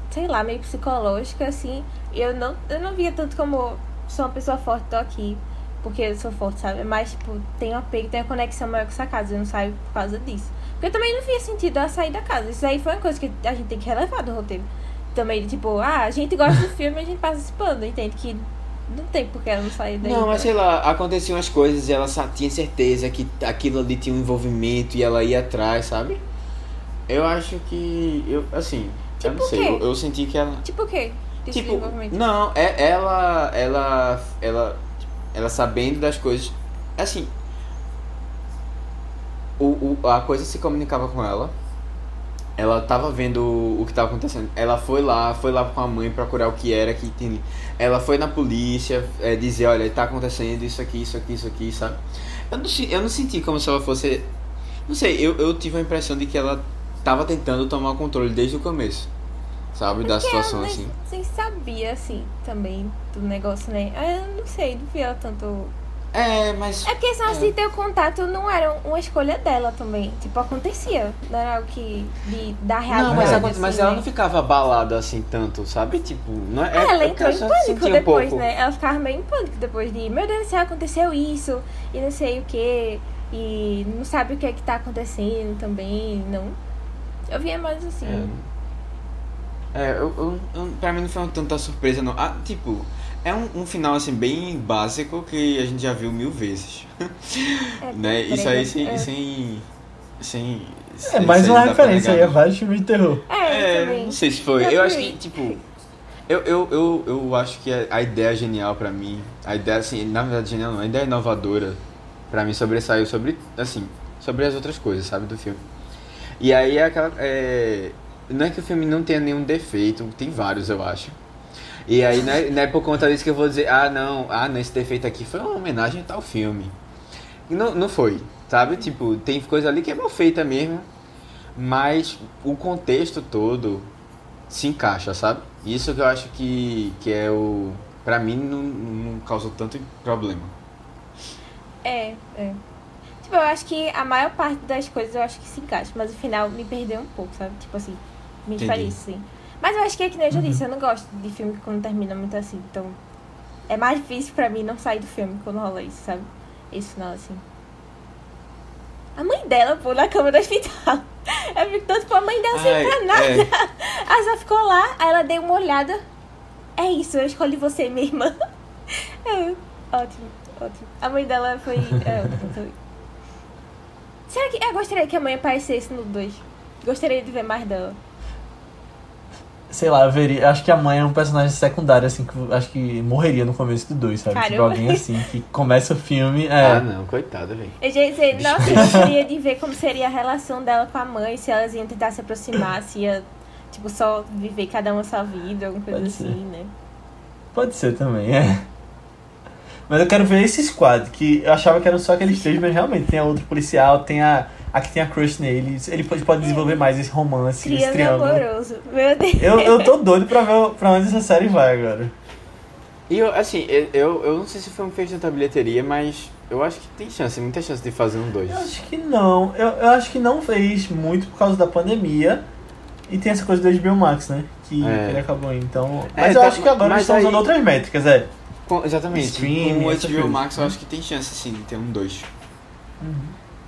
Speaker 3: sei lá, meio psicológica, assim. Eu não, eu não via tanto como sou uma pessoa forte, tô aqui porque eu sou forte, sabe? Mas, tipo, tem um apego, tem uma conexão maior com essa casa. Eu não saio por causa disso. Porque eu também não via sentido ela sair da casa. Isso aí foi uma coisa que a gente tem que relevar do roteiro. Também, tipo, ah, a gente gosta do filme, a gente passa esse pano, entende? Que não tem por que ela não sair daí.
Speaker 2: Não, mas sei lá, aconteciam as coisas e ela tinha certeza que aquilo ali tinha um envolvimento e ela ia atrás, sabe? Eu acho que. Eu, assim, eu
Speaker 3: Tipo
Speaker 2: não
Speaker 3: o
Speaker 2: sei, eu, eu senti que ela.
Speaker 3: Tipo o quê? Desse
Speaker 2: Tipo, não, é ela, ela, ela, ela sabendo das coisas, assim, o, o, a coisa se comunicava com ela, ela tava vendo o que tava acontecendo, ela foi lá, foi lá com a mãe procurar o que era que tem, ela foi na polícia é, dizer, olha, tá acontecendo isso aqui, isso aqui, isso aqui, sabe? Eu não, eu não senti como se ela fosse, não sei, eu, eu tive a impressão de que ela tava tentando tomar o controle desde o começo, sabe, da
Speaker 3: Porque
Speaker 2: situação
Speaker 3: ela
Speaker 2: assim.
Speaker 3: nem sabia, assim, também do negócio, né? Eu não sei, não vi ela tanto.
Speaker 2: É, mas
Speaker 3: É porque esse negócio de ter o contato não era uma escolha dela também. Tipo, acontecia. Não era algo que. de dar realidade.
Speaker 2: Não, mas, aconte- mas
Speaker 3: assim,
Speaker 2: ela
Speaker 3: né?
Speaker 2: não ficava abalada assim tanto, sabe? Tipo, não é.
Speaker 3: Ah, ela
Speaker 2: é
Speaker 3: entrou em pânico
Speaker 2: um
Speaker 3: depois,
Speaker 2: pouco.
Speaker 3: né? Ela ficava meio em pânico depois de, meu Deus do céu, aconteceu isso, e não sei o que, e não sabe o que é que tá acontecendo também, não. Eu via mais assim.
Speaker 2: É, é eu, eu, eu- pra mim não foi uma tanta surpresa, não. Ah, tipo, é um, um final assim bem básico que a gente já viu mil vezes.
Speaker 3: É, <laughs>
Speaker 2: né? Isso aí sem.
Speaker 3: é.
Speaker 2: sem Sim.
Speaker 1: É mais uma referência aí a vários filmes de terror.
Speaker 3: É, eu
Speaker 2: É,
Speaker 3: também.
Speaker 2: não sei se foi.
Speaker 3: Eu
Speaker 2: Eu acho que, tipo. Eu, eu, eu, eu acho que a a ideia genial pra mim, a ideia, assim, na verdade genial não, a ideia inovadora pra mim sobressaiu sobre, assim, sobre as outras coisas, sabe, do filme. E aí é aquela, é, não é que o filme não tenha nenhum defeito, tem vários eu acho. E aí não é, não é por conta disso que eu vou dizer, ah não, ah não, esse defeito aqui foi uma homenagem a tal filme. Não, não foi, sabe? Tipo, tem coisa ali que é mal feita mesmo, mas o contexto todo se encaixa, sabe? Isso que eu acho que, que é o. Pra mim não, não causou tanto problema.
Speaker 3: É, é. Tipo, eu acho que a maior parte das coisas eu acho que se encaixa, mas o final me perdeu um pouco, sabe? Tipo assim, me
Speaker 2: Entendi.
Speaker 3: faria isso, sim. Mas eu acho que é que nem eu já disse, eu não gosto de filme quando termina muito assim, então é mais difícil pra mim não sair do filme quando rola isso, sabe? Esse final assim. A mãe dela, pô, na cama do hospital. <laughs> Eu fico todo, tipo, a mãe dela sem pra nada.
Speaker 2: é.
Speaker 3: Aí <laughs> ela ficou lá, aí ela deu uma olhada. É isso, eu escolhi você, minha irmã. <laughs> É, ótimo, ótimo. A mãe dela foi. É, também. Será que. Eu gostaria que a mãe aparecesse no 2. Gostaria de ver mais dela.
Speaker 1: Sei lá, eu veria. Acho que a mãe é um personagem secundário, assim, que acho que morreria no começo do dois, sabe? Tipo,
Speaker 3: Caramba.
Speaker 1: alguém assim, que começa o filme. <laughs> É.
Speaker 2: Ah, não, coitada, velho.
Speaker 3: Eu já ia dizer, nossa, eu gostaria de ver como seria a relação dela com a mãe, se elas iam tentar se aproximar, se ia, tipo, só viver cada uma a sua vida, alguma coisa
Speaker 1: Pode ser.
Speaker 3: assim, né?
Speaker 1: Pode ser também, é. Mas eu quero ver esse squad, que eu achava que eram só aqueles três, mas realmente tem a outra policial, tem a. A que tem a crush nele. Ele pode, pode desenvolver mais esse romance, esse
Speaker 3: Triângulo
Speaker 1: triângulo.
Speaker 3: amoroso. Meu Deus.
Speaker 1: Eu, eu tô doido pra ver pra onde essa série vai agora.
Speaker 2: E eu, assim, eu- eu, não sei se foi um fez tanta bilheteria, mas eu acho que tem chance, muita chance de fazer um dois.
Speaker 1: Eu acho que não. Eu, eu acho que não fez muito por causa da pandemia. E tem essa coisa do HBO Max, né? Que
Speaker 2: É.
Speaker 1: ele acabou então.
Speaker 2: É,
Speaker 1: Mas eu
Speaker 2: tá-
Speaker 1: acho que agora eles estão
Speaker 2: aí-
Speaker 1: usando outras métricas, é.
Speaker 2: Com- exatamente.
Speaker 1: Streaming,
Speaker 2: com o HBO. Max eu acho que tem chance, sim, de ter um dois.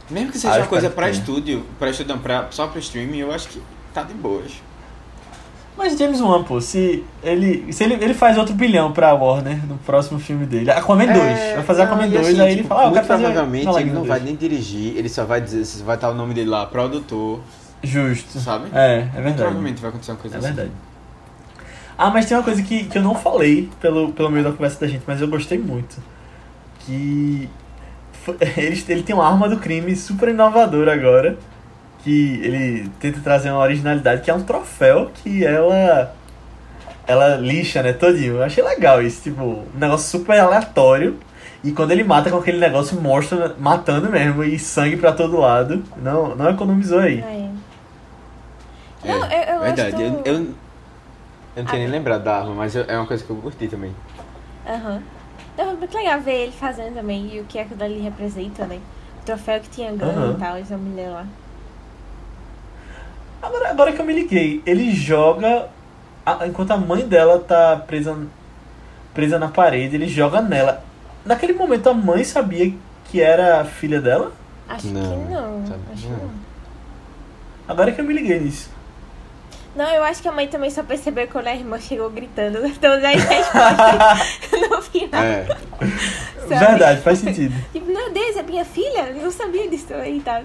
Speaker 2: Mesmo que seja
Speaker 1: eu
Speaker 2: uma coisa
Speaker 1: tenha.
Speaker 2: estúdio, pra estúdio não, pra, só pra streaming, eu acho que tá de boas.
Speaker 1: Mas James Wan, pô, se ele, se ele, ele faz outro bilhão pra Warner no próximo filme dele. Aquaman 2. vai fazer
Speaker 2: É, não,
Speaker 1: Aquaman
Speaker 2: e
Speaker 1: 2,
Speaker 2: assim,
Speaker 1: aí ele
Speaker 2: tipo,
Speaker 1: fala, ah, eu quero fazer
Speaker 2: provavelmente
Speaker 1: Aladdin
Speaker 2: ele não
Speaker 1: 2.
Speaker 2: vai nem dirigir, ele só vai dizer, vai estar o nome dele lá, produtor,
Speaker 1: Justo.
Speaker 2: sabe?
Speaker 1: É, é verdade.
Speaker 2: provavelmente vai acontecer uma coisa
Speaker 1: É
Speaker 2: assim.
Speaker 1: verdade. Ah, mas tem uma coisa que, que eu não falei pelo, pelo meio da conversa da gente, mas eu gostei muito. Que <laughs> ele, ele tem uma arma do crime super inovadora agora. Que ele tenta trazer uma originalidade, que é um troféu que ela. Ela lixa, né, todinho. Eu achei legal isso, tipo, um negócio super aleatório. E quando ele mata com aquele negócio, mostra matando mesmo e sangue pra todo lado. Não, não economizou aí.
Speaker 3: É.
Speaker 2: É,
Speaker 3: Não, eu- eu
Speaker 2: verdade.
Speaker 3: gosto-
Speaker 2: Eu, eu, eu não tinha
Speaker 3: Ah,
Speaker 2: nem lembrado da arma, mas eu- é uma coisa que eu curti também.
Speaker 3: Aham. Então foi muito legal ver ele fazendo também e o que aquilo ali representa, né? O troféu que tinha ganho
Speaker 1: Aham.
Speaker 3: e tal, essa mulher lá.
Speaker 1: Agora, agora que eu me liguei, ele joga. a- enquanto a mãe dela tá presa, presa na parede, ele joga nela. Naquele momento a mãe sabia que era a filha dela?
Speaker 3: Acho
Speaker 2: Não,
Speaker 3: que não. Acho que
Speaker 2: Não.
Speaker 3: não.
Speaker 1: Agora que eu me liguei nisso.
Speaker 3: Não, eu acho que a mãe também só percebeu quando a irmã chegou gritando todas as respostas no final.
Speaker 2: É, <laughs>
Speaker 3: sabe?
Speaker 1: Verdade, faz sentido. <laughs>
Speaker 3: Tipo, meu Deus, é minha filha? Eu não sabia disso também e tal.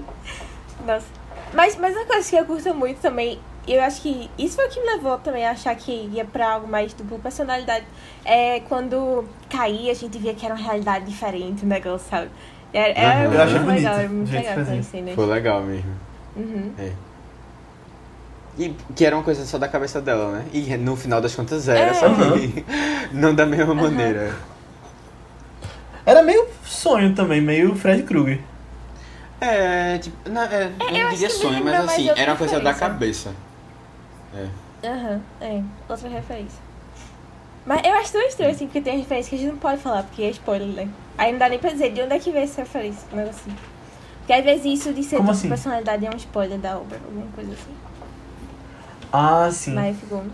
Speaker 3: Nossa. Mas, mas uma coisa que eu curto muito também, eu acho que isso foi o que me levou também a achar que ia pra algo mais dupla personalidade. É quando caía, a gente via que era uma realidade diferente o negócio, sabe? Era, era
Speaker 2: Aham.
Speaker 3: muito
Speaker 2: Eu achei
Speaker 3: legal,
Speaker 1: bonito
Speaker 3: era
Speaker 1: o
Speaker 3: muito legal
Speaker 1: fazia.
Speaker 3: aquelas cenas.
Speaker 2: foi legal mesmo.
Speaker 3: Uhum.
Speaker 2: E que era uma coisa só da cabeça dela, né? E no final das contas era,
Speaker 3: É.
Speaker 2: só que não da mesma maneira.
Speaker 1: Era meio sonho também, meio Fred Krueger.
Speaker 2: É, tipo, não, é, eu
Speaker 3: eu
Speaker 2: não diria sonho, mas assim,
Speaker 3: de
Speaker 2: era uma coisa da
Speaker 3: referência.
Speaker 2: cabeça. É.
Speaker 3: Aham, é. Outra referência. Mas eu acho tão estranho, assim, porque tem referência que a gente não pode falar, porque é spoiler, né? Aí não dá nem pra dizer de onde é que veio essa referência, um negócio assim. Porque às vezes isso de ser
Speaker 1: Como
Speaker 3: dupla
Speaker 1: assim?
Speaker 3: personalidade é um spoiler da obra, alguma coisa assim.
Speaker 1: Ah, sim.
Speaker 3: Mas ficou.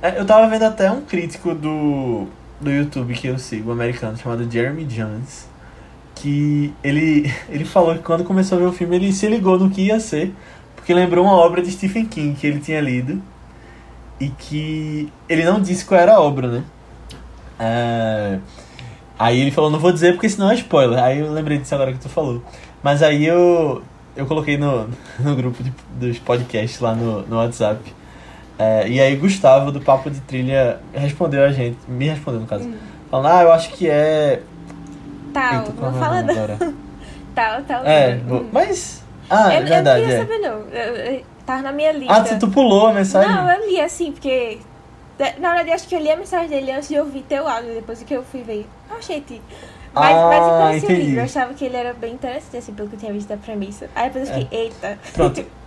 Speaker 1: É, eu tava vendo até um crítico do, do YouTube que eu sigo, um americano, chamado Jeremy Jones, que ele, <laughs> ele falou que quando começou a ver o filme ele se ligou no que ia ser, porque lembrou uma obra de Stephen King que ele tinha lido e que ele não disse qual era a obra, né? É, aí ele falou, não vou dizer porque senão é spoiler. Aí eu lembrei disso agora que tu falou. Mas aí eu, eu coloquei no, <laughs> no grupo de- dos podcasts lá no, no WhatsApp. É, e aí Gustavo, do Papo de Trilha, respondeu a gente, me respondeu no caso.
Speaker 3: Hum.
Speaker 1: Falando, ah, eu acho que é.
Speaker 3: Tal,
Speaker 1: Eita, é
Speaker 3: não
Speaker 1: o
Speaker 3: fala não.
Speaker 1: agora? <laughs>
Speaker 3: Tal, tal.
Speaker 1: É,
Speaker 3: Hum.
Speaker 1: mas. Ah,
Speaker 3: eu,
Speaker 1: é verdade,
Speaker 3: eu não queria
Speaker 1: é.
Speaker 3: saber, não. Tava na minha lista.
Speaker 1: Ah, tu, tu pulou a mensagem?
Speaker 3: Não, eu li assim, porque. Na verdade, acho que eu li a mensagem dele antes de ouvir teu áudio, depois que eu fui ver. Ah, gente. Mas,
Speaker 1: Ah,
Speaker 3: mas eu conheci o
Speaker 1: entendi.
Speaker 3: livro, eu achava que ele era bem interessante, assim, pelo que eu tinha visto da premissa. Aí depois eu fiquei, eita.
Speaker 1: Pronto. <laughs>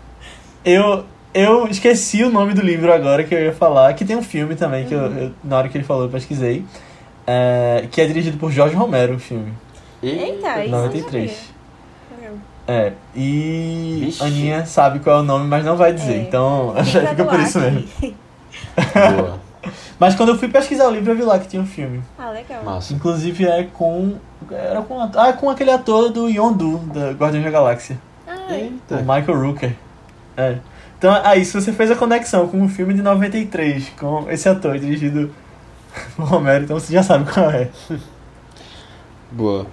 Speaker 1: Eu, eu esqueci o nome do livro agora que eu ia falar, que tem um filme também, que eu,
Speaker 3: Uhum.
Speaker 1: eu- na hora que ele falou eu pesquisei. é, que é dirigido por Jorge Romero, o filme.
Speaker 3: Eita, isso
Speaker 1: 93.
Speaker 3: eu não
Speaker 1: É, e
Speaker 2: Vixe.
Speaker 1: Aninha sabe qual é o nome, mas não vai dizer,
Speaker 3: É.
Speaker 1: então
Speaker 3: sabia. <laughs>
Speaker 1: fica por isso
Speaker 3: aqui.
Speaker 1: mesmo.
Speaker 2: Boa. <laughs>
Speaker 1: Mas quando eu fui pesquisar o livro, eu vi lá que tinha um filme.
Speaker 3: Ah, legal.
Speaker 2: Massa.
Speaker 1: Inclusive é com. Era com, ah, com aquele ator do Yondu, da Guardiões da Galáxia. O
Speaker 2: Eita.
Speaker 1: Michael Rooker. É. Então, aí, se você fez a conexão com o filme de 93, com esse ator dirigido <laughs> por Romero, então você já sabe qual é.
Speaker 2: Boa.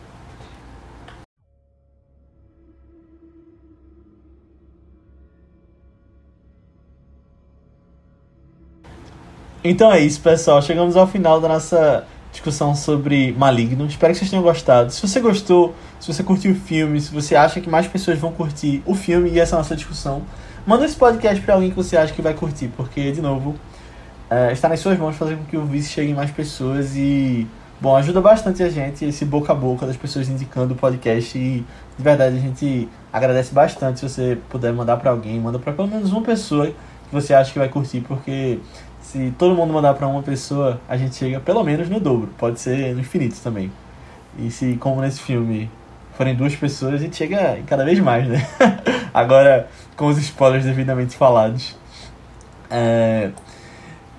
Speaker 1: Então é isso, pessoal. Chegamos ao final da nossa discussão sobre Maligno. Espero que vocês tenham gostado. Se você gostou, se você curtiu o filme, se você acha que mais pessoas vão curtir o filme e essa nossa discussão, manda esse podcast pra alguém que você acha que vai curtir, porque, de novo, é, está nas suas mãos fazer com que o Vice chegue em mais pessoas e, bom, ajuda bastante a gente esse boca a boca das pessoas indicando o podcast e, de verdade, a gente agradece bastante se você puder mandar pra alguém, manda pra pelo menos uma pessoa que você acha que vai curtir, porque se todo mundo mandar pra uma pessoa, a gente chega pelo menos no dobro. Pode ser no infinito também. E se, como nesse filme, forem duas pessoas, a gente chega cada vez mais, né? <laughs> Agora, com os spoilers devidamente falados. É,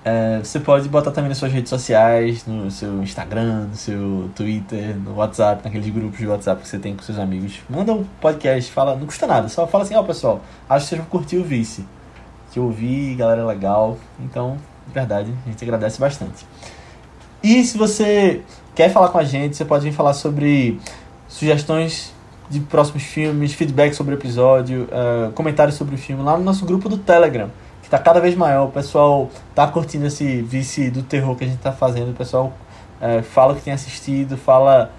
Speaker 1: é, você pode botar também nas suas redes sociais, no seu Instagram, no seu Twitter, no WhatsApp, naqueles grupos de WhatsApp que você tem com seus amigos. Manda um podcast, fala, não custa nada, só fala assim, ó pessoal, acho que vocês vão curtir o Vice. Que eu ouvi, galera legal. Então, de verdade, a gente agradece bastante. E se você quer falar com a gente, você pode vir falar sobre sugestões de próximos filmes, feedback sobre o episódio, eh, comentários sobre o filme lá no nosso grupo do Telegram, que está cada vez maior. O pessoal tá curtindo esse vice do terror que a gente está fazendo. O pessoal eh, fala o que tem assistido, fala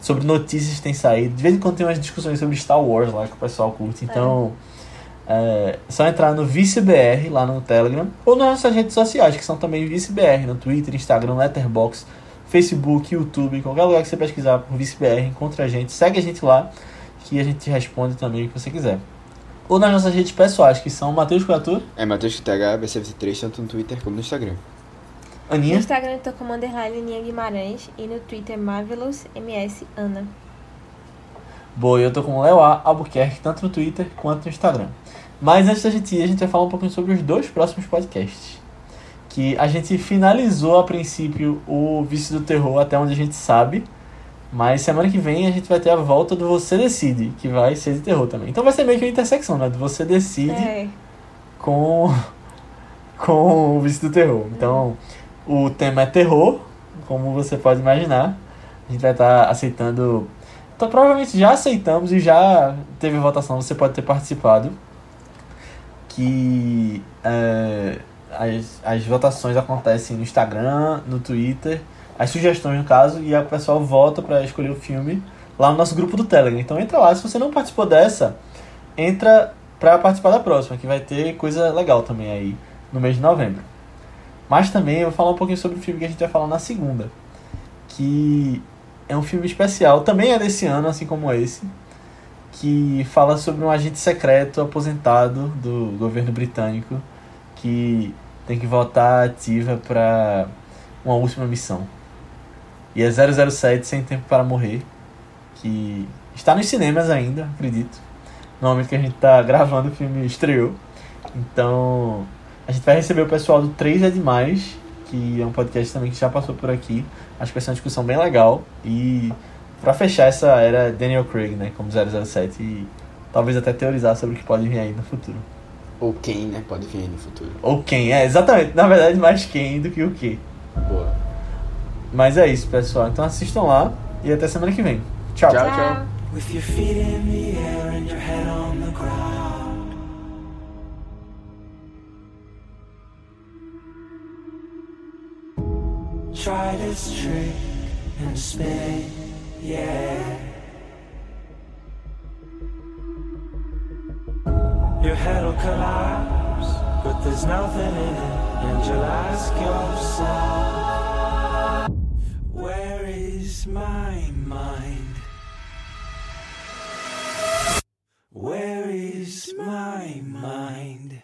Speaker 1: sobre notícias que têm saído. De vez em quando tem umas discussões sobre Star Wars lá que o pessoal curte. Então, é só entrar no ViceBR lá no Telegram ou nas nossas redes sociais, que são também ViceBR, no Twitter, Instagram, Letterboxd, Facebook, YouTube, qualquer lugar que você pesquisar por ViceBR, encontra a gente, segue a gente lá, que a gente responde também o que você quiser. Ou nas nossas redes pessoais, que são Matheus Coatur,
Speaker 2: É Matheus TH, BC23, tanto no Twitter como no Instagram.
Speaker 3: No
Speaker 1: Aninha,
Speaker 3: Instagram eu tô como underline Aninha Guimarães e no Twitter Marvelous MS Ana.
Speaker 1: Boa, eu tô com o Léo A. Albuquerque, tanto no Twitter quanto no Instagram. Mas antes da gente ir, a gente vai falar um pouquinho sobre os dois próximos podcasts. Que a gente finalizou a princípio o Vício do Terror até onde a gente sabe. Mas semana que vem a gente vai ter a volta do Você Decide, que vai ser de terror também. Então vai ser meio que uma intersecção, né? Do Você Decide
Speaker 3: É,
Speaker 1: com, <laughs> com o Vício do Terror. Então, o tema é terror, como você pode imaginar. A gente vai estar aceitando. Então, provavelmente já aceitamos e já teve votação, você pode ter participado. Que é, as, as votações acontecem no Instagram, no Twitter, as sugestões no caso, e o pessoal vota para escolher o filme lá no nosso grupo do Telegram. Então entra lá, se você não participou dessa, entra para participar da próxima, que vai ter coisa legal também aí no mês de novembro. Mas também eu vou falar um pouquinho sobre o filme que a gente vai falar na segunda, que é um filme especial, também é desse ano, assim como esse, que fala sobre um agente secreto aposentado do governo britânico que tem que voltar ativa para uma última missão. E é 007 Sem Tempo para Morrer, que está nos cinemas ainda, acredito. No momento que a gente está gravando, o filme estreou. Então, a gente vai receber o pessoal do 3 é Demais, que é um podcast também que já passou por aqui. Acho que vai ser uma discussão bem legal. E para fechar essa era Daniel Craig, né, como 007 e talvez até teorizar sobre o que pode vir aí no futuro.
Speaker 2: Ou quem, né? Pode vir aí no futuro.
Speaker 1: Ou quem, é, exatamente. Na verdade, mais quem do que o que.
Speaker 2: Boa.
Speaker 1: Mas é isso, pessoal. Então assistam lá e até semana que vem. Tchau.
Speaker 2: Tchau.
Speaker 3: tchau.
Speaker 4: With your feet in the air and your head on the ground. Try this trick and spin, yeah. Your head'll collapse, but there's nothing in it, and you'll ask yourself, Where is my mind? Where is my mind?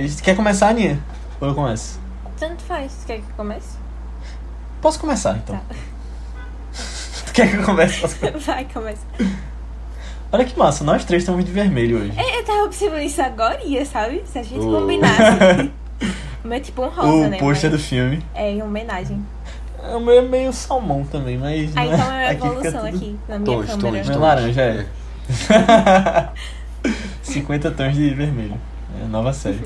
Speaker 1: Mas quer começar, Aninha? Ou eu começo?
Speaker 3: Tanto faz. Quer que eu comece?
Speaker 1: Posso começar, então.
Speaker 3: Tá. <laughs>
Speaker 1: Tu quer que eu comece? Posso começar? <laughs>
Speaker 3: Vai, começa.
Speaker 1: Olha que massa, nós três estamos de vermelho hoje.
Speaker 3: É, eu tava observando isso agora, sabe? Se a gente
Speaker 2: Oh.
Speaker 3: combinasse. <laughs> O meu é tipo um rosa,
Speaker 1: o
Speaker 3: né?
Speaker 1: pôster do
Speaker 3: Mas
Speaker 1: filme.
Speaker 3: É, em homenagem.
Speaker 1: O meu é meio salmão também, mas.
Speaker 3: Ah,
Speaker 1: né,
Speaker 3: então é uma
Speaker 1: aqui
Speaker 3: evolução
Speaker 1: tudo-
Speaker 3: aqui na minha
Speaker 2: Tons,
Speaker 3: câmera.
Speaker 2: tons, tons.
Speaker 1: laranja, é. 50 tons de vermelho. É a nova série.